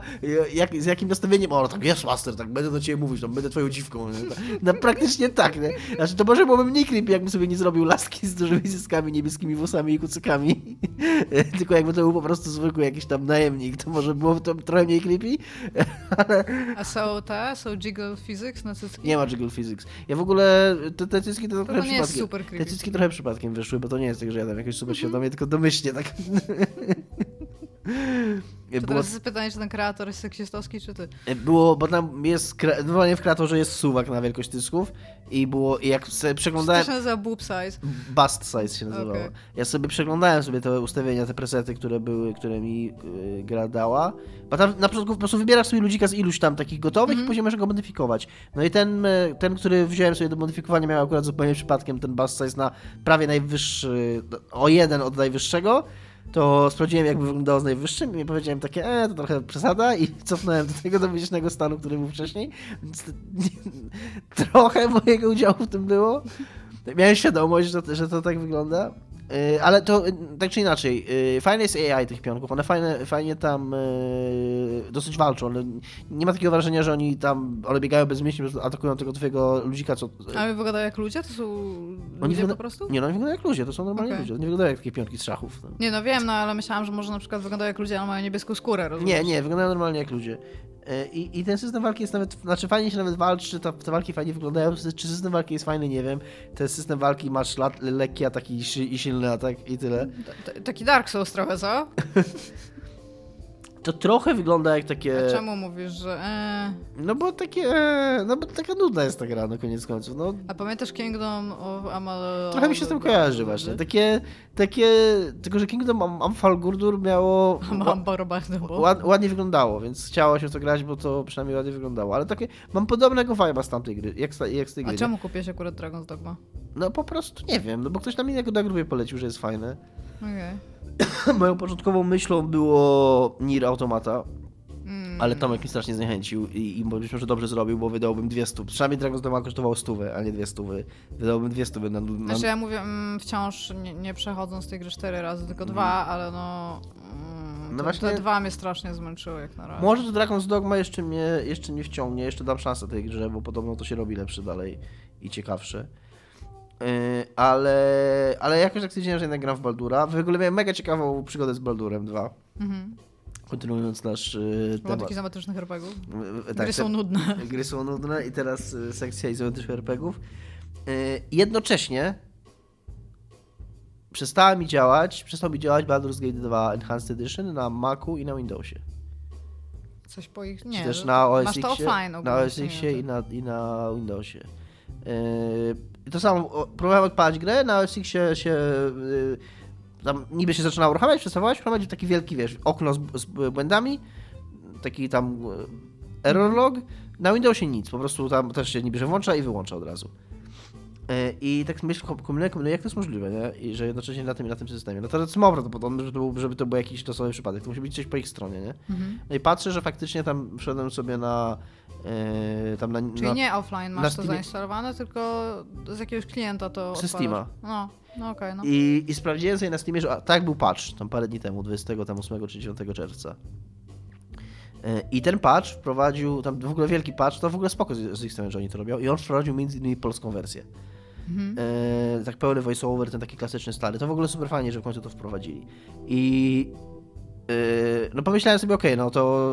jak, z jakim nastawieniem, o, tak jest master, tak będę do ciebie mówić, tam będę twoją dziwką. Nie? No, praktycznie tak, nie? Znaczy, to może byłoby mniej creepy, jakbym sobie nie zrobił laski z dużymi zyskami, niebieskimi włosami i kucykami. Tylko jakby to był po prostu zwykły jakiś tam najemnik, to może było to trochę mniej creepy. Ale... A są te, są jiggle physics na cycki? Nie ma jiggle physics. Ja w ogóle, te, te cycki to, to trochę creepy. Te cycki trochę przypadkiem wyszły, bo to nie jest tak, że ja tam jakoś super świadomie, mm -hmm. tylko domyślnie tak. Czy było... teraz jest pytanie, czy ten kreator jest seksistowski, czy ty? Było, bo tam jest, normalnie w kreatorze jest suwak na wielkość dysków i było, i jak sobie przeglądałem... Co to się nazywa boob size? Bust size się nazywało. Okay. Ja sobie przeglądałem sobie te ustawienia, te presety, które były, które mi yy, gra dała, bo tam na początku po prostu wybierasz sobie ludzika z iluś tam takich gotowych mm -hmm. i mhm. później możesz go modyfikować. No i ten, e, ten, który wziąłem sobie do modyfikowania miał akurat zupełnie przypadkiem ten bust size na prawie najwyższy, o jeden od najwyższego, to sprawdziłem, jakby wyglądało z najwyższym i powiedziałem takie, e, to trochę przesada i cofnąłem do tego domyślnego stanu, który był wcześniej. Więc trochę mojego udziału w tym było. Miałem świadomość, że to, że to tak wygląda. Y, ale to y, tak czy inaczej, y, fajne jest AI tych pionków, one fajne, fajnie tam dosyć walczą, ale nie ma takiego wrażenia, że oni tam, one biegają bezmyślnie, atakują tego twojego ludzika, co... Ale wyglądają jak ludzie? To są oni ludzie po prostu? Nie, no oni wyglądają jak ludzie, to są normalni okay. ludzie, nie wyglądają jak takie pionki z szachów. No. Nie, no wiem, no ale myślałam, że może na przykład wyglądają jak ludzie, ale mają niebieską skórę, rozumiesz? Nie, nie, wyglądają normalnie jak ludzie. I, I ten system walki jest nawet, znaczy fajnie się nawet walczy, te, te walki fajnie wyglądają, czy system walki jest fajny, nie wiem. Ten system walki masz lat, lekki atak i, i silny atak i tyle. T taki Dark Souls trochę, co? to trochę wygląda jak takie... A czemu mówisz, że... E... No bo takie... E... No bo taka nudna jest ta gra, no koniec końców. No. A pamiętasz Kingdom of Amal... Trochę mi się z tym kojarzy właśnie. Takie... takie... Tylko, że Kingdom Amfalgurdur miało... Ład, ładnie wyglądało, więc chciało się w to grać, bo to przynajmniej ładnie wyglądało. Ale takie... Mam podobnego vibe'a z tamtej gry, jak, jak z tej gry. A czemu kupiłeś akurat Dragon's Dogma? No po prostu nie wiem, no bo ktoś nam innego na grupie polecił, że jest fajne. Okay. Moją początkową myślą było Nier Automata. Mm. Ale Tomek mi strasznie zniechęcił i, i myślę, że dobrze zrobił, bo wydałbym dwie stówy. Przynajmniej Dragon's Dogma kosztowało stówę, a nie dwie stówy. Wydałbym dwie stówy na... na... Znaczy ja mówię mm, wciąż nie, nie przechodząc tej gry cztery razy, tylko mm. dwa, ale no... Mm, no właśnie... Te dwa mnie strasznie zmęczyły jak na razie. Może to Dragon's Dogma jeszcze mnie jeszcze nie wciągnie, jeszcze dam szansę tej grze, bo podobno to się robi lepsze dalej i ciekawsze. Yy, ale, ale jakoś tak stwierdziłem, że jednak gram w Baldura. W ogóle miałem mega ciekawą przygodę z Baldurem 2. Mhm. Kontynuując nasz yy, temat. Wątki izometrycznych RPGów? Yy, tak, gry są nudne. Gry są nudne i teraz sekcja izometrycznych RPGów. Yy, jednocześnie przestała mi działać, przestał mi działać Baldur's Gate 2 Enhanced Edition na Macu i na Windowsie. Coś po ich... Nie, Czy też na OS Masz to offline Na OS X i na, i na Windowsie. Yy, to samo, próbowałem odpalać grę, na OS się, się yy, tam niby się zaczynało uruchamiać, przestawałaś uruchamiać, taki wielki, wiesz, okno z, z błędami, taki tam yy, error log. Na Windowsie nic, po prostu tam też się niby że włącza i wyłącza od razu. Yy, I tak myślę, no jak to jest możliwe, nie? I że jednocześnie na tym i na tym systemie. No to jest mało prawdopodobne, żeby to był, żeby to był jakiś losowy przypadek. To musi być coś po ich stronie, nie? Mhm. No i patrzę, że faktycznie tam wszedłem sobie na Yy, tam na, Czyli na, nie offline masz to zainstalowane, tylko z jakiegoś klienta to Ze Steama. No, no okej, okay, no. I, I sprawdziłem sobie na Steamie, że a, tak był patch, tam parę dni temu, 28 czy 9 czerwca. I ten patch wprowadził, tam w ogóle wielki patch, to w ogóle spoko z, z ich strony, że oni to robią. I on wprowadził między innymi polską wersję. Mhm. E, tak pełny voiceover, ten taki klasyczny stary. To w ogóle super fajnie, że w końcu to wprowadzili. I Yy, no pomyślałem sobie, okej, okay, no to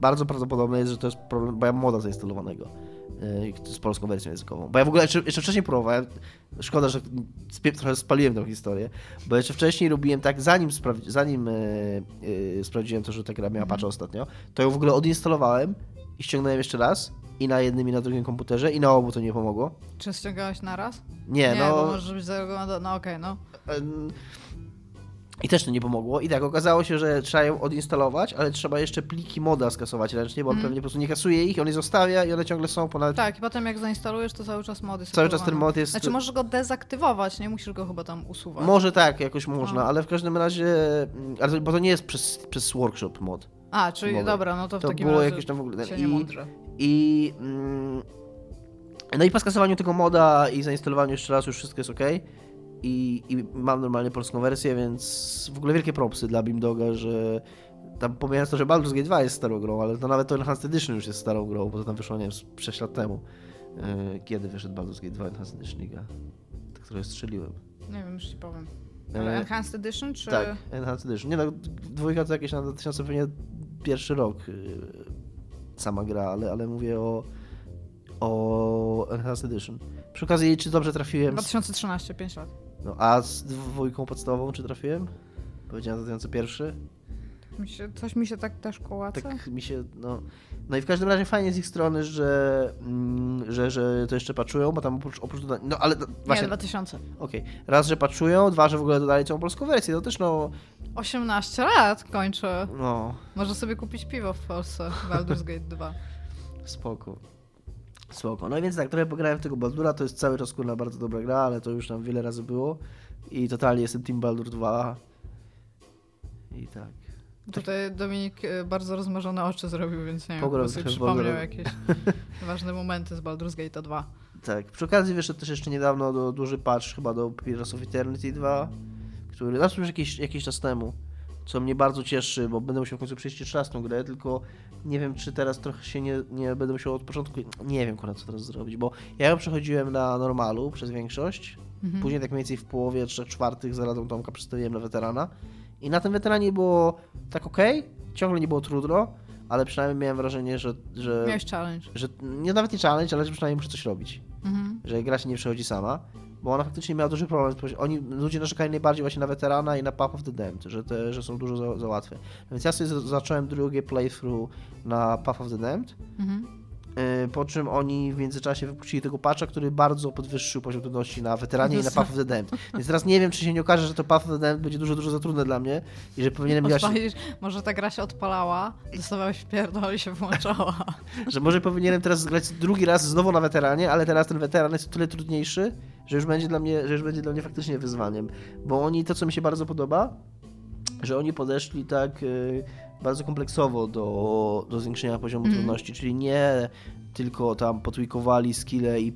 bardzo prawdopodobne jest, że to jest problem, bo ja mam moda zainstalowanego z polską wersją językową. Bo ja w ogóle jeszcze, jeszcze wcześniej próbowałem, szkoda, że trochę spaliłem tę historię, bo jeszcze wcześniej robiłem tak, zanim, zanim yy, sprawdziłem to, że ta gra miała mhm. patcha ostatnio, to ją w ogóle odinstalowałem i ściągnąłem jeszcze raz i na jednym i na drugim komputerze i na obu to nie pomogło. Czy ściągałeś naraz? Nie, nie no... bo może być zarezerwowane, no okej, okay, no. I też to nie pomogło. I tak, okazało się, że trzeba ją odinstalować, ale trzeba jeszcze pliki moda skasować ręcznie, bo on mm. pewnie po prostu nie kasuje ich, on je zostawia i one ciągle są ponad... Tak, i potem jak zainstalujesz, to cały czas mody są Cały czas ten mod jest... Znaczy możesz go dezaktywować, nie musisz go chyba tam usuwać. Może tak, jakoś można, no. ale w każdym razie... Ale, bo to nie jest przez, przez workshop mod. A, czyli dobra, no to w to takim było razie jakieś tam w ogóle... się I, i mm, no i po skasowaniu tego moda i zainstalowaniu jeszcze raz już wszystko jest ok i, i mam normalnie polską wersję, więc w ogóle wielkie propsy dla Bimdoga, że tam pomijając to, że Baldur's Gate 2 jest starą grą, ale to nawet to Enhanced Edition już jest starą grą, bo to tam wyszło, nie wiem, 6 lat temu. E, kiedy wyszedł Baldur's Gate 2 Enhanced Edition Liga? Tak, które strzeliłem. Nie wiem, już ci powiem. E, ale Enhanced Edition, czy... Tak, Enhanced Edition. Nie no, dwójka to jakieś na 2000 pewnie pierwszy rok e, sama gra, ale, ale mówię o o Enhanced Edition. Przy okazji, czy dobrze trafiłem? 2013, 5 lat. No, a z dwójką podstawową czy trafiłem? Powiedziałem 2001. Mi się, coś mi się tak też kołaca. Tak mi się, no... No i w każdym razie fajnie z ich strony, że, mm, że, że to jeszcze patchują, bo tam oprócz, oprócz no ale właśnie... Nie, 2000. Okej. Okay. Raz, że patchują, dwa, że w ogóle dodali całą polską wersję, to też no... 18 lat kończę. No. Może sobie kupić piwo w Polsce, Baldur's Gate 2. Spoko. Spoko. No i więc tak, trochę pograłem w tego Baldura, to jest cały czas kurna bardzo dobra gra, ale to już tam wiele razy było. I totalnie jestem Team Baldur 2. I tak. Tutaj Dominik e, bardzo rozmarzone oczy zrobił, więc nie wiem, sobie przypomniał jakieś ważne momenty z Baldur's Gate 2. Tak. Przy okazji wyszedł też jeszcze niedawno do, duży patch chyba do Pillars of Eternity 2, który, znaczy już jakiś, jakiś czas temu, co mnie bardzo cieszy, bo będę musiał w końcu przejść jeszcze raz tą grę, tylko nie wiem, czy teraz trochę się nie, nie będę musiał od początku, nie wiem, co teraz zrobić, bo ja ją przechodziłem na normalu przez większość, mhm. później tak mniej więcej w połowie, trzech czwartych za radą Tomka przestawiłem na weterana i na tym weteranie było tak ok, ciągle nie było trudno, ale przynajmniej miałem wrażenie, że... że Miałeś challenge. Że, nie nawet nie challenge, ale że przynajmniej muszę coś robić. Mhm. Że gra się nie przechodzi sama bo ona faktycznie miała duży problem. Oni, ludzie narzekali najbardziej właśnie na weterana i na Path of the Damned, że, te, że są dużo za, za łatwe. Więc ja sobie zacząłem drugie playthrough na Path of the Damned, mhm. Y, po czym oni w międzyczasie wypuścili tego patcha, który bardzo podwyższył poziom trudności na weteranie i na Path of the Damned. Więc teraz nie wiem, czy się nie okaże, że to Path of the Damned będzie dużo, dużo za trudne dla mnie i że powinienem grać... Może ta gra się odpalała, dostawałeś pierdol i się włączała. że może powinienem teraz grać drugi raz znowu na weteranie, ale teraz ten weteran jest o tyle trudniejszy, że już będzie dla mnie, że już będzie dla mnie faktycznie wyzwaniem. Bo oni, to co mi się bardzo podoba, że oni podeszli tak y, bardzo kompleksowo do, do zwiększenia poziomu mm. trudności, czyli nie tylko tam potwikowali skille i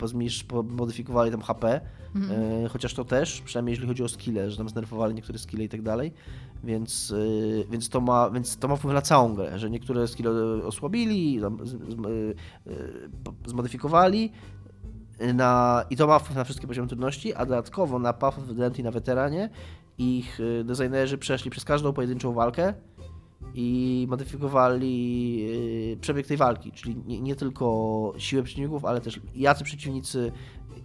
modyfikowali tam HP, mm. y, chociaż to też, przynajmniej jeżeli chodzi o skille, że tam znerfowali niektóre skille i tak dalej, więc, y, więc, to ma, więc to ma wpływ na całą grę, że niektóre skille osłabili, tam, z, z, zmodyfikowali, na, i to ma wpływ na wszystkie poziomy trudności, a dodatkowo na Path of the i na weteranie ich y, designerzy przeszli przez każdą pojedynczą walkę i modyfikowali y, przebieg tej walki, czyli nie, nie, tylko siłę przeciwników, ale też jacy przeciwnicy,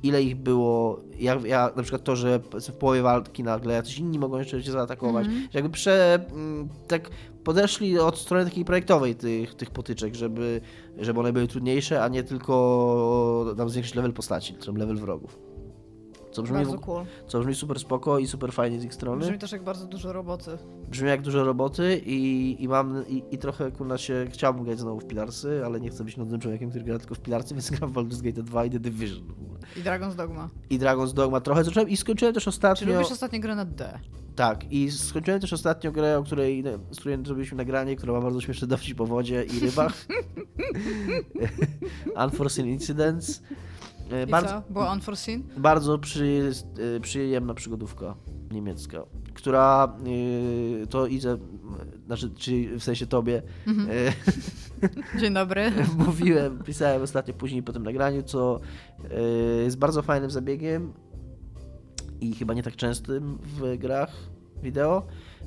ile ich było, jak, ja, na przykład to, że w połowie walki nagle jacyś inni mogą jeszcze cię zaatakować, mm -hmm. jakby prze, mm, tak podeszli od strony takiej projektowej tych, tych potyczek, żeby, żeby one były trudniejsze, a nie tylko tam zwiększyć level postaci, czy level wrogów. Co brzmi, bardzo cool. co brzmi super spoko i super fajnie z ich strony. Brzmi też jak bardzo dużo roboty. Brzmi jak dużo roboty i, i mam i, i trochę kurna się chciałbym grać znowu w Pilarsy, ale nie chcę być nudnym człowiekiem, który gra tylko w Pilarsy, więc gram w Baldur's Gate 2 i The Division. I Dragon's Dogma. I Dragon's Dogma trochę zacząłem i skończyłem też ostatnio... Czy lubisz ostatnio grę na D? Tak, i skończyłem też ostatnio grę, o której, z której zrobiliśmy nagranie, która ma bardzo śmieszny dowcip po wodzie i rybach. Unforeseen Incidents. E, I bardzo, co? Była Unforeseen? Bardzo przy, e, przyjemna przygodówka niemiecka, która yy, to idzie, znaczy, czyli w sensie tobie. Mhm. Dzień dobry. Mówiłem, pisałem ostatnio później po tym nagraniu, co yy, jest bardzo fajnym zabiegiem i chyba nie tak częstym w grach wideo,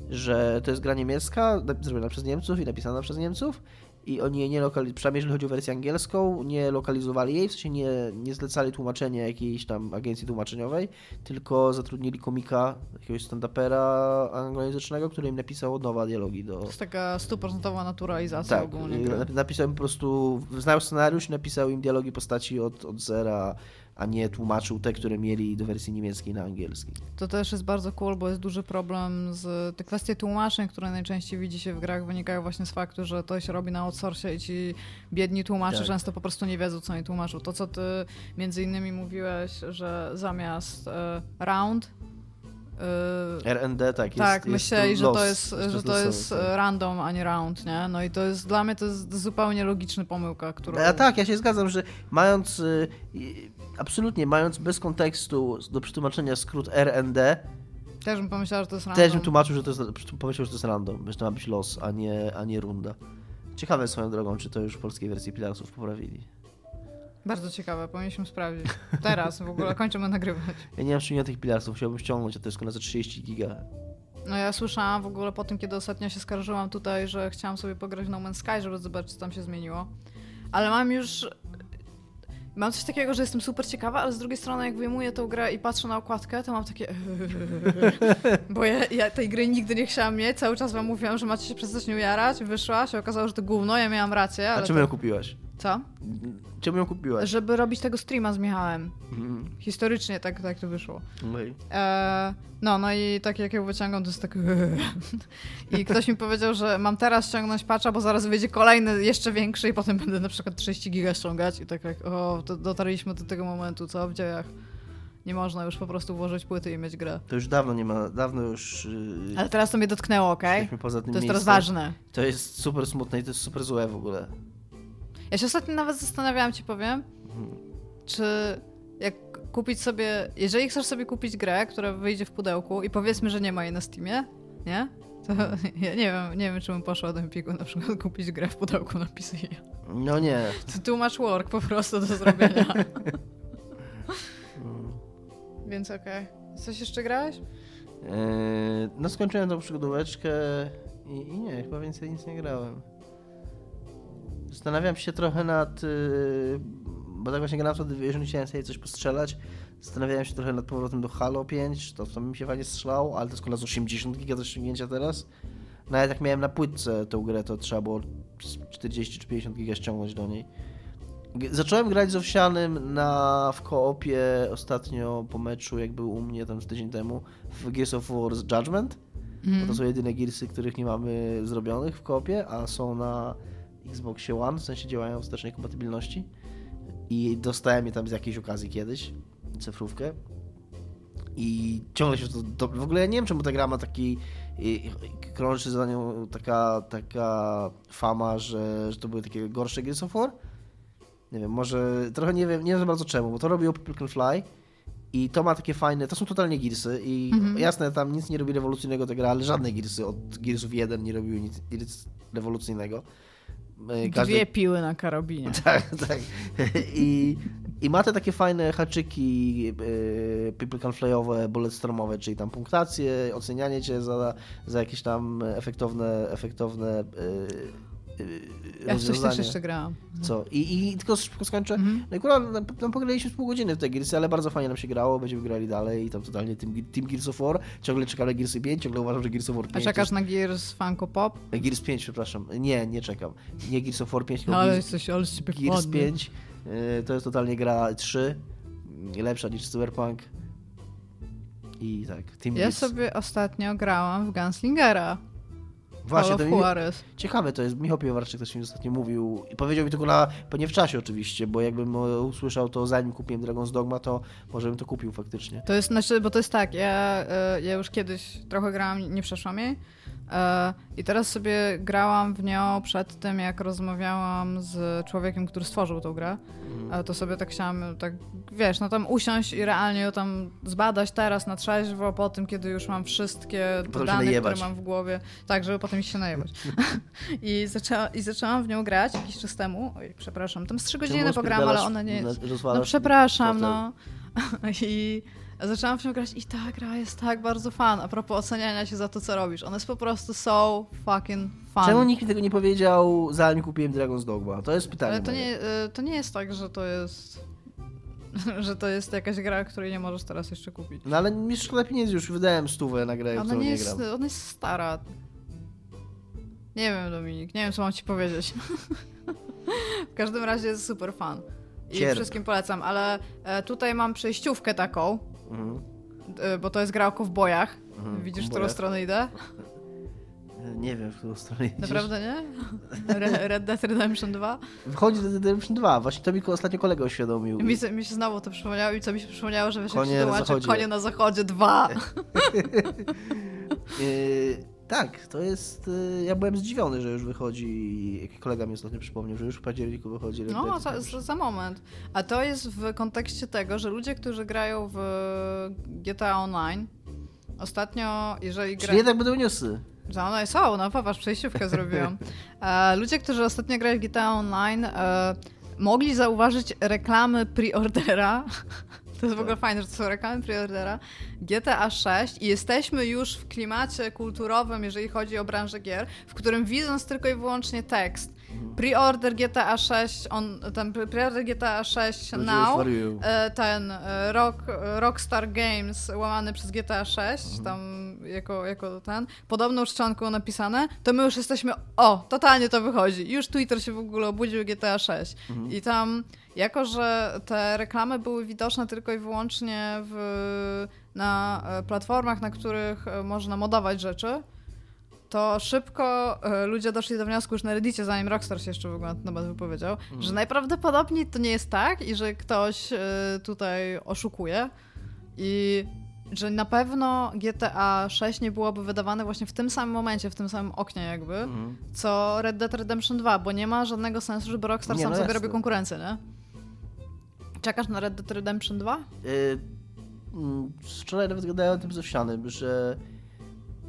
że to jest gra niemiecka, zrobiona przez Niemców i napisana przez Niemców i oni nie lokalizowali, przynajmniej jeżeli chodzi o wersję angielską, nie lokalizowali jej, w sensie nie, nie zlecali tłumaczenia jakiejś tam agencji tłumaczeniowej, tylko zatrudnili komika, jakiegoś stand-upera anglojęzycznego, który im napisał od nowa dialogi do... To jest taka stuprocentowa naturalizacja tak, ogólnie. Napisał im po prostu, znał scenariusz, napisał im dialogi postaci od, od zera, a nie tłumaczył te, które mieli do wersji niemieckiej na angielski. To też jest bardzo cool, bo jest duży problem z te kwestie tłumaczeń, które najczęściej widzi się w grach, wynikają właśnie z faktu, że to się robi na outsourcie i ci biedni tłumacze tak. często po prostu nie wiedzą, co oni tłumaczą. To, co ty między innymi mówiłeś, że zamiast e, round Yy, RND, tak. Tak, jest, myśleli, jest że, to jest, że to jest tak. random, a nie round, nie? No i to jest dla mnie to jest zupełnie logiczna pomyłka, którą... A tak, ja się zgadzam, że mając y, absolutnie, mając bez kontekstu do przetłumaczenia skrót RND, też bym pomyślał, że to jest random. Też bym tłumaczył, że to jest, pomyślał, że to jest random, że to ma być los, a nie, a nie runda. Ciekawe swoją drogą, czy to już w polskiej wersji Pilarsów poprawili. Bardzo ciekawe, powinniśmy sprawdzić. Teraz w ogóle kończymy nagrywać. Ja nie mam ściągnięcia tych Pilarsów, chciałbym ściągnąć, a to jest na za 30 giga. No ja słyszałam w ogóle po tym, kiedy ostatnio się skarżyłam tutaj, że chciałam sobie pograć w No Man's Sky, żeby zobaczyć, co tam się zmieniło. Ale mam już Mam coś takiego, że jestem super ciekawa, ale z drugiej strony jak wyjmuję tą grę i patrzę na okładkę, to mam takie bo ja, ja, tej gry nigdy nie chciałam mieć, cały czas wam mówiłam, że macie się przestać nią jarać, wyszła, się okazało, że to gówno, ja miałam rację. Ale A czemu to... ją kupiłaś? Co? Czemu ją kupiłaś? Żeby robić tego streama z Michałem. Mm. Historycznie tak, tak to wyszło. No i, e, no, no i tak jak ją wyciągam, to jest tak... I ktoś mi powiedział, że mam teraz ściągnąć patcha, bo zaraz wyjdzie kolejny, jeszcze większy i potem będę na przykład 30 giga ściągać i tak jak, o, dotarliśmy do tego momentu, co w dziejach. Nie można już po prostu włożyć płyty i mieć grę. To już dawno nie ma, dawno już... Yy, Ale teraz to mnie dotknęło, okej? Okay? To jest teraz ważne. To jest super smutne i to jest super złe w ogóle. Ja się ostatnio nawet zastanawiałam, ci powiem, hmm. czy jak kupić sobie, jeżeli chcesz sobie kupić grę, która wyjdzie w pudełku i powiedzmy, że nie ma jej na Steamie, nie? To ja nie wiem, nie wiem, czy bym poszła do Empiku na przykład kupić grę w pudełku na PC. No nie. To too much work po prostu do zrobienia. Więc okej. Okay. Coś jeszcze grałeś? Eee, no skończyłem tą przygodóweczkę i, i nie, chyba więcej nic nie grałem. Zastanawiam się trochę nad. Yy, bo tak właśnie grałem w Division chciałem sobie coś postrzelać. Zastanawiałem się trochę nad powrotem do Halo 5. To, to mi się fajnie strzelało, ale to jest z 80 giga do ściągnięcia teraz. Nawet jak miałem na płytce tę grę, to trzeba było 40 czy 50 giga ściągnąć do niej. Zacząłem grać z Owsianym na, w koopie ostatnio po meczu, jak był u mnie tam z tydzień temu, w Gears of War Judgment. Mm. to są jedyne Gearsy, których nie mamy zrobionych w koopie, a są na Xboxie One, w sensie działają w wstecznej kompatybilności. I dostałem je tam z jakiejś okazji kiedyś, cyfrówkę. I ciągle się to, to w ogóle ja nie wiem czemu ta gra ma taki krąży za nią taka, taka fama, że, że to były takie gorsze Gears of War. Nie wiem, może trochę nie wiem, nie wiem bardzo czemu, bo to robiło People Fly i to ma takie fajne, to są totalnie Gearsy i -hmm. jasne, tam nic nie robi rewolucyjnego ta gra, ale żadne Gearsy od Gearsów 1 nie robiły nic, nic rewolucyjnego. E, każdy... Dwie piły na karabinie. Tak, tak. I, i ma te takie fajne haczyki yy, people can flyowe, bulletstormowe, czyli tam punktacje, ocenianie cię za, za jakieś tam efektowne, efektowne yy, ja w coś też jeszcze grałam. Co? I, i tylko szybko skończę. Mm-hmm. No i kurwa, tam pograliśmy pół godziny w te Gearsy, ale bardzo fajnie nam się grało, będziemy grali dalej i tam totalnie Team, team Gears of War. Ciągle czekam na Gearsy 5, ciągle uważam, że Gears of War 5 A czekasz na Gears Funko Pop? Gears 5, przepraszam. Nie, nie czekam. Nie Gears of War 5, tylko ale Gears, coś, ale Gears 5. Y, to jest totalnie gra 3. Lepsza niż Cyberpunk. I tak, Team Ja Gears. sobie ostatnio grałam w Gunslingera. Właśnie, to Juarez. ciekawe to jest. Michał Piewarczyk też mi ostatnio mówił i powiedział mi tylko na, nie w czasie oczywiście, bo jakbym usłyszał to zanim kupiłem Dragon's Dogma, to może bym to kupił faktycznie. To jest, znaczy, bo to jest tak, ja, e, ja już kiedyś trochę grałam, nie przeszłam jej, E, I teraz sobie grałam w nią przed tym, jak rozmawiałam z człowiekiem, który stworzył tą grę. Mhm. To sobie tak chciałam, tak wiesz, no tam usiąść i realnie ją tam zbadać teraz na trzeźwo, po tym, kiedy już mam wszystkie dane, które mam w głowie. Tak, żeby potem się najebać. I, zaczęła, I zaczęłam w nią grać jakiś czas temu. Oj, przepraszam, tam z trzy godziny pogram, ale ona nie jest. No przepraszam, no. I zaczęłam w nią grać i ta gra jest tak bardzo fan. A propos oceniania się za to, co robisz. One jest po prostu so fucking fun. Czemu nikt mi tego nie powiedział, zanim kupiłem Dragon's Dogma? To jest pytanie Ale to moje. nie, y, to nie jest tak, że to jest... że to jest jakaś gra, której nie możesz teraz jeszcze kupić. No ale mi szkoda pieniędzy, już wydałem stówę na grę, Ona nie nie jest, gram. ona jest stara. Nie wiem, Dominik, nie wiem, co mam ci powiedzieć. w każdym razie jest super fan. I Cierp. wszystkim polecam, ale e, tutaj mam przejściówkę taką, Mhm. e, bo to jest gra o kowbojach. Mhm, Widzisz, w którą stronę idę? Nie wiem, w którą stronę idziesz. Naprawdę nie? Re- Red Dead Redemption 2? Wychodzi Red Dead Redemption 2, właśnie to mi ostatnio kolega uświadomił. Mi, się- mi się znowu to przypomniało i co mi się przypomniało, że wiesz, jak Konie się na dołączy. Konie na zachodzie 2. Tak, to jest... Yy, ja byłem zdziwiony, że już wychodzi... Kolega mi ostatnio przypomniał, że już w październiku wychodzi No, za, za, za moment. A to jest w kontekście tego, że ludzie, którzy grają w GTA Online, ostatnio, jeżeli Czyli grają... jednak będą newsy. Za one są, no popatrz, przejściówkę zrobiłam. E, ludzie, którzy ostatnio grają w GTA Online, e, mogli zauważyć reklamy preordera. To jest w ogóle fajne, że to są reklamy preordera. GTA 6 i jesteśmy już w klimacie kulturowym, jeżeli chodzi o branżę gier, w którym widząc tylko i wyłącznie tekst preorder GTA 6, on, ten pre- preorder GTA 6 Ludzie już now, e, ten e, Rock, Rockstar Games łamany przez GTA 6, Mhm. tam jako, jako ten, podobną czcionką napisane, to my już jesteśmy, o, totalnie to wychodzi. Już Twitter się w ogóle obudził GTA 6. Mhm. I tam, jako że te reklamy były widoczne tylko i wyłącznie w, na e, platformach, na których e, można modować rzeczy, to szybko e, ludzie doszli do wniosku już na Reddicie, zanim Rockstar się jeszcze w ogóle na ten temat wypowiedział, że najprawdopodobniej to nie jest tak i że ktoś tutaj oszukuje i że na pewno GTA 6 nie byłoby wydawane właśnie w tym samym momencie, w tym samym oknie jakby, Mhm. co Red Dead Redemption 2, bo nie ma żadnego sensu, żeby Rockstar Nie, sam no sobie robił konkurencję, nie? Czekasz na Red Dead Redemption 2? Yy, mm, wczoraj nawet gadałem o tym ze wsianym, że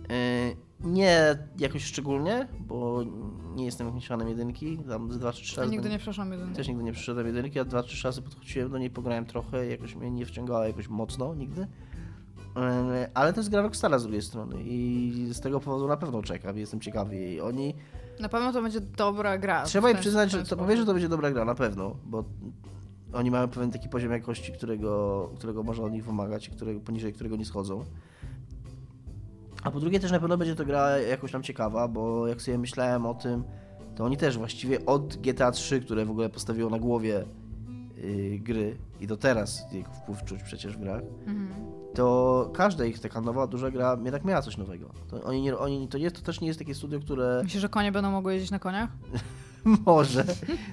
yy, nie jakoś szczególnie, bo nie jestem jakimś fanem jedynki, tam z dwa czy trzy Ja razy. nigdy nie przeszłam jeden. Też nigdy nie przyszedłem jedynki, a dwa, trzy razy podchodziłem do niej, pograłem trochę, jakoś mnie nie wciągała jakoś mocno nigdy. Yy, Ale to jest gra Rockstara z drugiej strony i z tego powodu na pewno czekam, jestem ciekawy jej. Oni, Na pewno to będzie dobra gra. trzeba ten- przyznać, że to powie, że to będzie dobra gra, na pewno, bo oni mają pewien taki poziom jakości, którego, którego można od nich wymagać, którego, poniżej którego nie schodzą. A po drugie też na pewno będzie to gra jakoś tam ciekawa, bo jak sobie myślałem o tym, to oni też właściwie od GTA 3, które w ogóle postawiło na głowie yy, gry i do teraz jego wpływ czuć przecież w grach, Mhm. to każda ich taka nowa, duża gra jednak miała coś nowego. To, oni nie, oni, to, jest, to też nie jest takie studio, które Myślisz, że konie będą mogły jeździć na koniach? może.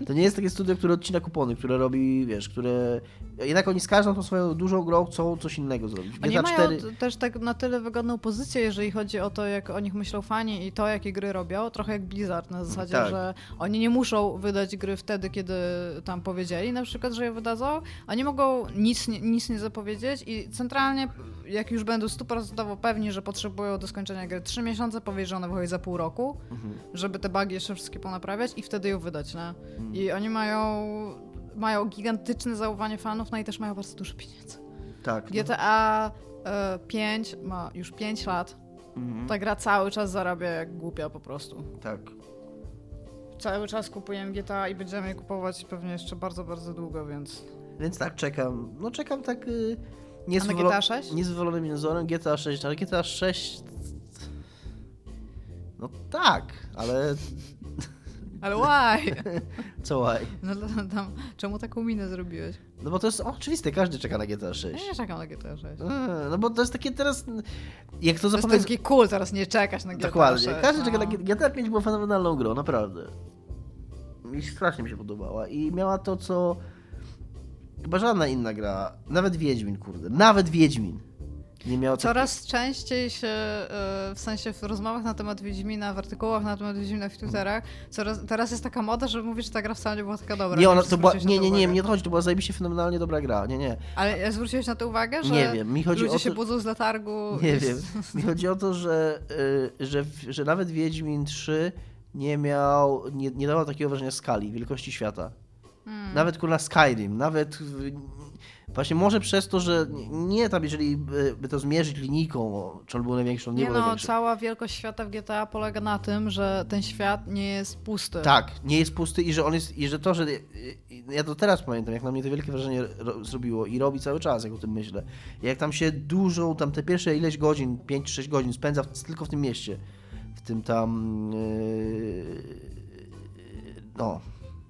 To nie jest takie studio, które odcina kupony, które robi, wiesz, które... Jednak oni z każdą tą swoją dużą grą chcą coś innego zrobić. Oni GTA mają 4... t- też tak na tyle wygodną pozycję, jeżeli chodzi o to, jak o nich myślą fani i to, jakie gry robią. Trochę jak Blizzard na zasadzie, Tak. że oni nie muszą wydać gry wtedy, kiedy tam powiedzieli, na przykład, że je wydadzą. Oni mogą nic, nic nie zapowiedzieć i centralnie, jak już będą stuprocentowo pewni, że potrzebują do skończenia gry 3 miesiące, powiedzieć, że ona wychodzi za pół roku, Mhm. żeby te bugi jeszcze wszystkie ponaprawiać i wtedy ją wydać, nie? Mhm. I oni mają, mają gigantyczne zaufanie fanów, no i też mają bardzo dużo pieniędzy. Tak. no. GTA e, 5 ma już 5 lat. Mhm. Ta gra cały czas zarabia jak głupia po prostu. Tak. Cały czas kupujemy GTA i będziemy je kupować pewnie jeszcze bardzo, bardzo długo, więc... Więc tak, czekam. No czekam tak... Y... Na GTA 6? Niezwolonym nadzorem GTA 6, ale GTA 6... No tak, ale Ale why? co łaj? No to tam, czemu taką minę zrobiłeś? No bo to jest oczywiste, każdy czeka na GTA Ja 6. nie czekam na GTA 6. Eee, No bo to jest takie teraz... Jak to To jest zapowiedz... taki cool teraz nie czekać na GTA Dokładnie. 6. Każdy no. czeka na GTA 5 była fenomenalną grą, naprawdę. Mi strasznie mi się podobała i miała to, co chyba żadna inna gra, nawet Wiedźmin, kurde, nawet Wiedźmin nie miał Coraz częściej się, e, w sensie w rozmowach na temat Wiedźmina, w artykułach na temat Wiedźmina w Twitterach, coraz, teraz jest taka moda, że mówisz, że ta gra wcale nie była taka dobra. Nie, ona, wiem, to była, nie, nie, nie, mnie to chodzi, to była zajebiście fenomenalnie dobra gra, nie, nie. Ale zwróciłeś na to uwagę, że Nie wiem, mi chodzi ludzie o się to- budzą z letargu? Nie i- wiem. Mi chodzi o to, że, y, że, że nawet Wiedźmin 3 nie miał, nie, nie dawał takiego wrażenia skali, wielkości świata. Hmm. Nawet kurna Skyrim, nawet y, Właśnie może przez to, że nie tam, jeżeli by, to zmierzyć linijką, czy on był największy, on nie, nie był no, największy. cała wielkość świata w GTA polega na tym, że ten świat nie jest pusty. Tak, nie jest pusty i że on jest, i że to, że ja to teraz pamiętam, jak na mnie to wielkie wrażenie ro, zrobiło i robi cały czas, jak o tym myślę. Jak tam się dużo, tam te pierwsze ileś godzin, 5-6 godzin spędza w, tylko w tym mieście, w tym tam, yy, no,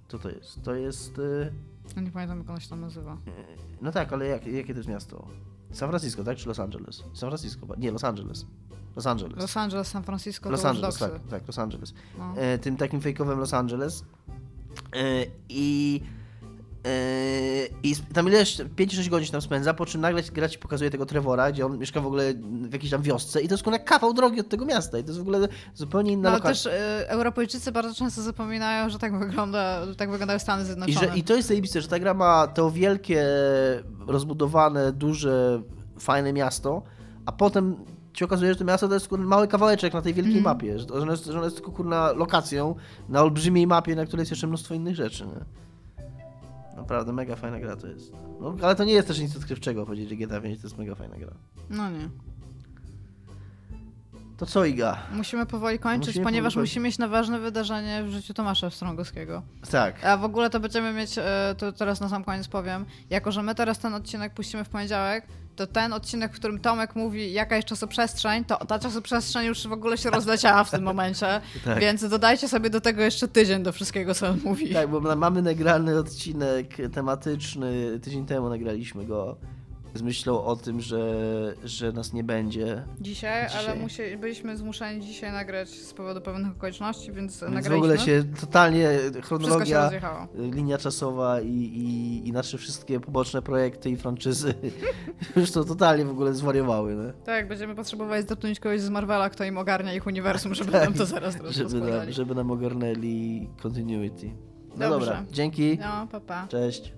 co to jest? To jest... Ja nie pamiętam, jak ono się tam nazywa. No tak, ale jak, jakie to jest miasto? San Francisco, tak? Czy Los Angeles? San Francisco, nie, Los Angeles. Los Angeles. Los Angeles, San Francisco, Los Angeles, tak, tak, Los Angeles. No. E, tym takim fejkowym Los Angeles. E, I e, i tam ileś 5-6 godzin tam spędza, po czym nagle gra ci pokazuje tego Trevora, gdzie on mieszka w ogóle w jakiejś tam wiosce i to jest jak kawał drogi od tego miasta i to jest w ogóle zupełnie inna no, lokacja. Ale też y, Europejczycy bardzo często zapominają, że tak, wygląda, tak wyglądają Stany Zjednoczone. I, że, I to jest zajebiste, że ta gra ma to wielkie, rozbudowane, duże, fajne miasto, a potem ci okazuje, że to miasto to jest mały kawałeczek na tej wielkiej mm. mapie, że, ono jest, że ono jest tylko kurna lokacją na olbrzymiej mapie, na której jest jeszcze mnóstwo innych rzeczy. Nie? Naprawdę mega fajna gra to jest. No, ale to nie jest też nic odkrywczego powiedzieć, że GTA 5 to jest mega fajna gra. No nie. To co Iga? Musimy powoli kończyć, musimy ponieważ powoli... musimy mieć na ważne wydarzenie w życiu Tomasza Strągowskiego. Tak. A w ogóle to będziemy mieć, e, to teraz na sam koniec powiem, jako że my teraz ten odcinek puścimy w poniedziałek, to ten odcinek, w którym Tomek mówi, jaka jest czasoprzestrzeń, to ta czasoprzestrzeń już w ogóle się rozleciała w tym momencie, tak. więc dodajcie sobie do tego jeszcze tydzień do wszystkiego, co on mówi. Tak, bo mamy nagrany odcinek tematyczny, tydzień temu nagraliśmy go z myślą o tym, że, że nas nie będzie. Dzisiaj, dzisiaj. ale musi, byliśmy zmuszeni dzisiaj nagrać z powodu pewnych okoliczności, więc, więc nagraliśmy. w ogóle się totalnie chronologia, się linia czasowa i, i, i, nasze wszystkie poboczne projekty i franczyzy już to totalnie w ogóle zwariowały. Nie? Tak, będziemy potrzebować zatrudnić kogoś z Marvela, kto im ogarnia ich uniwersum, żeby tak, nam to zaraz żeby nam, żeby nam ogarnęli continuity. No Dobrze. dobra, dzięki. No, papa. Pa. Cześć.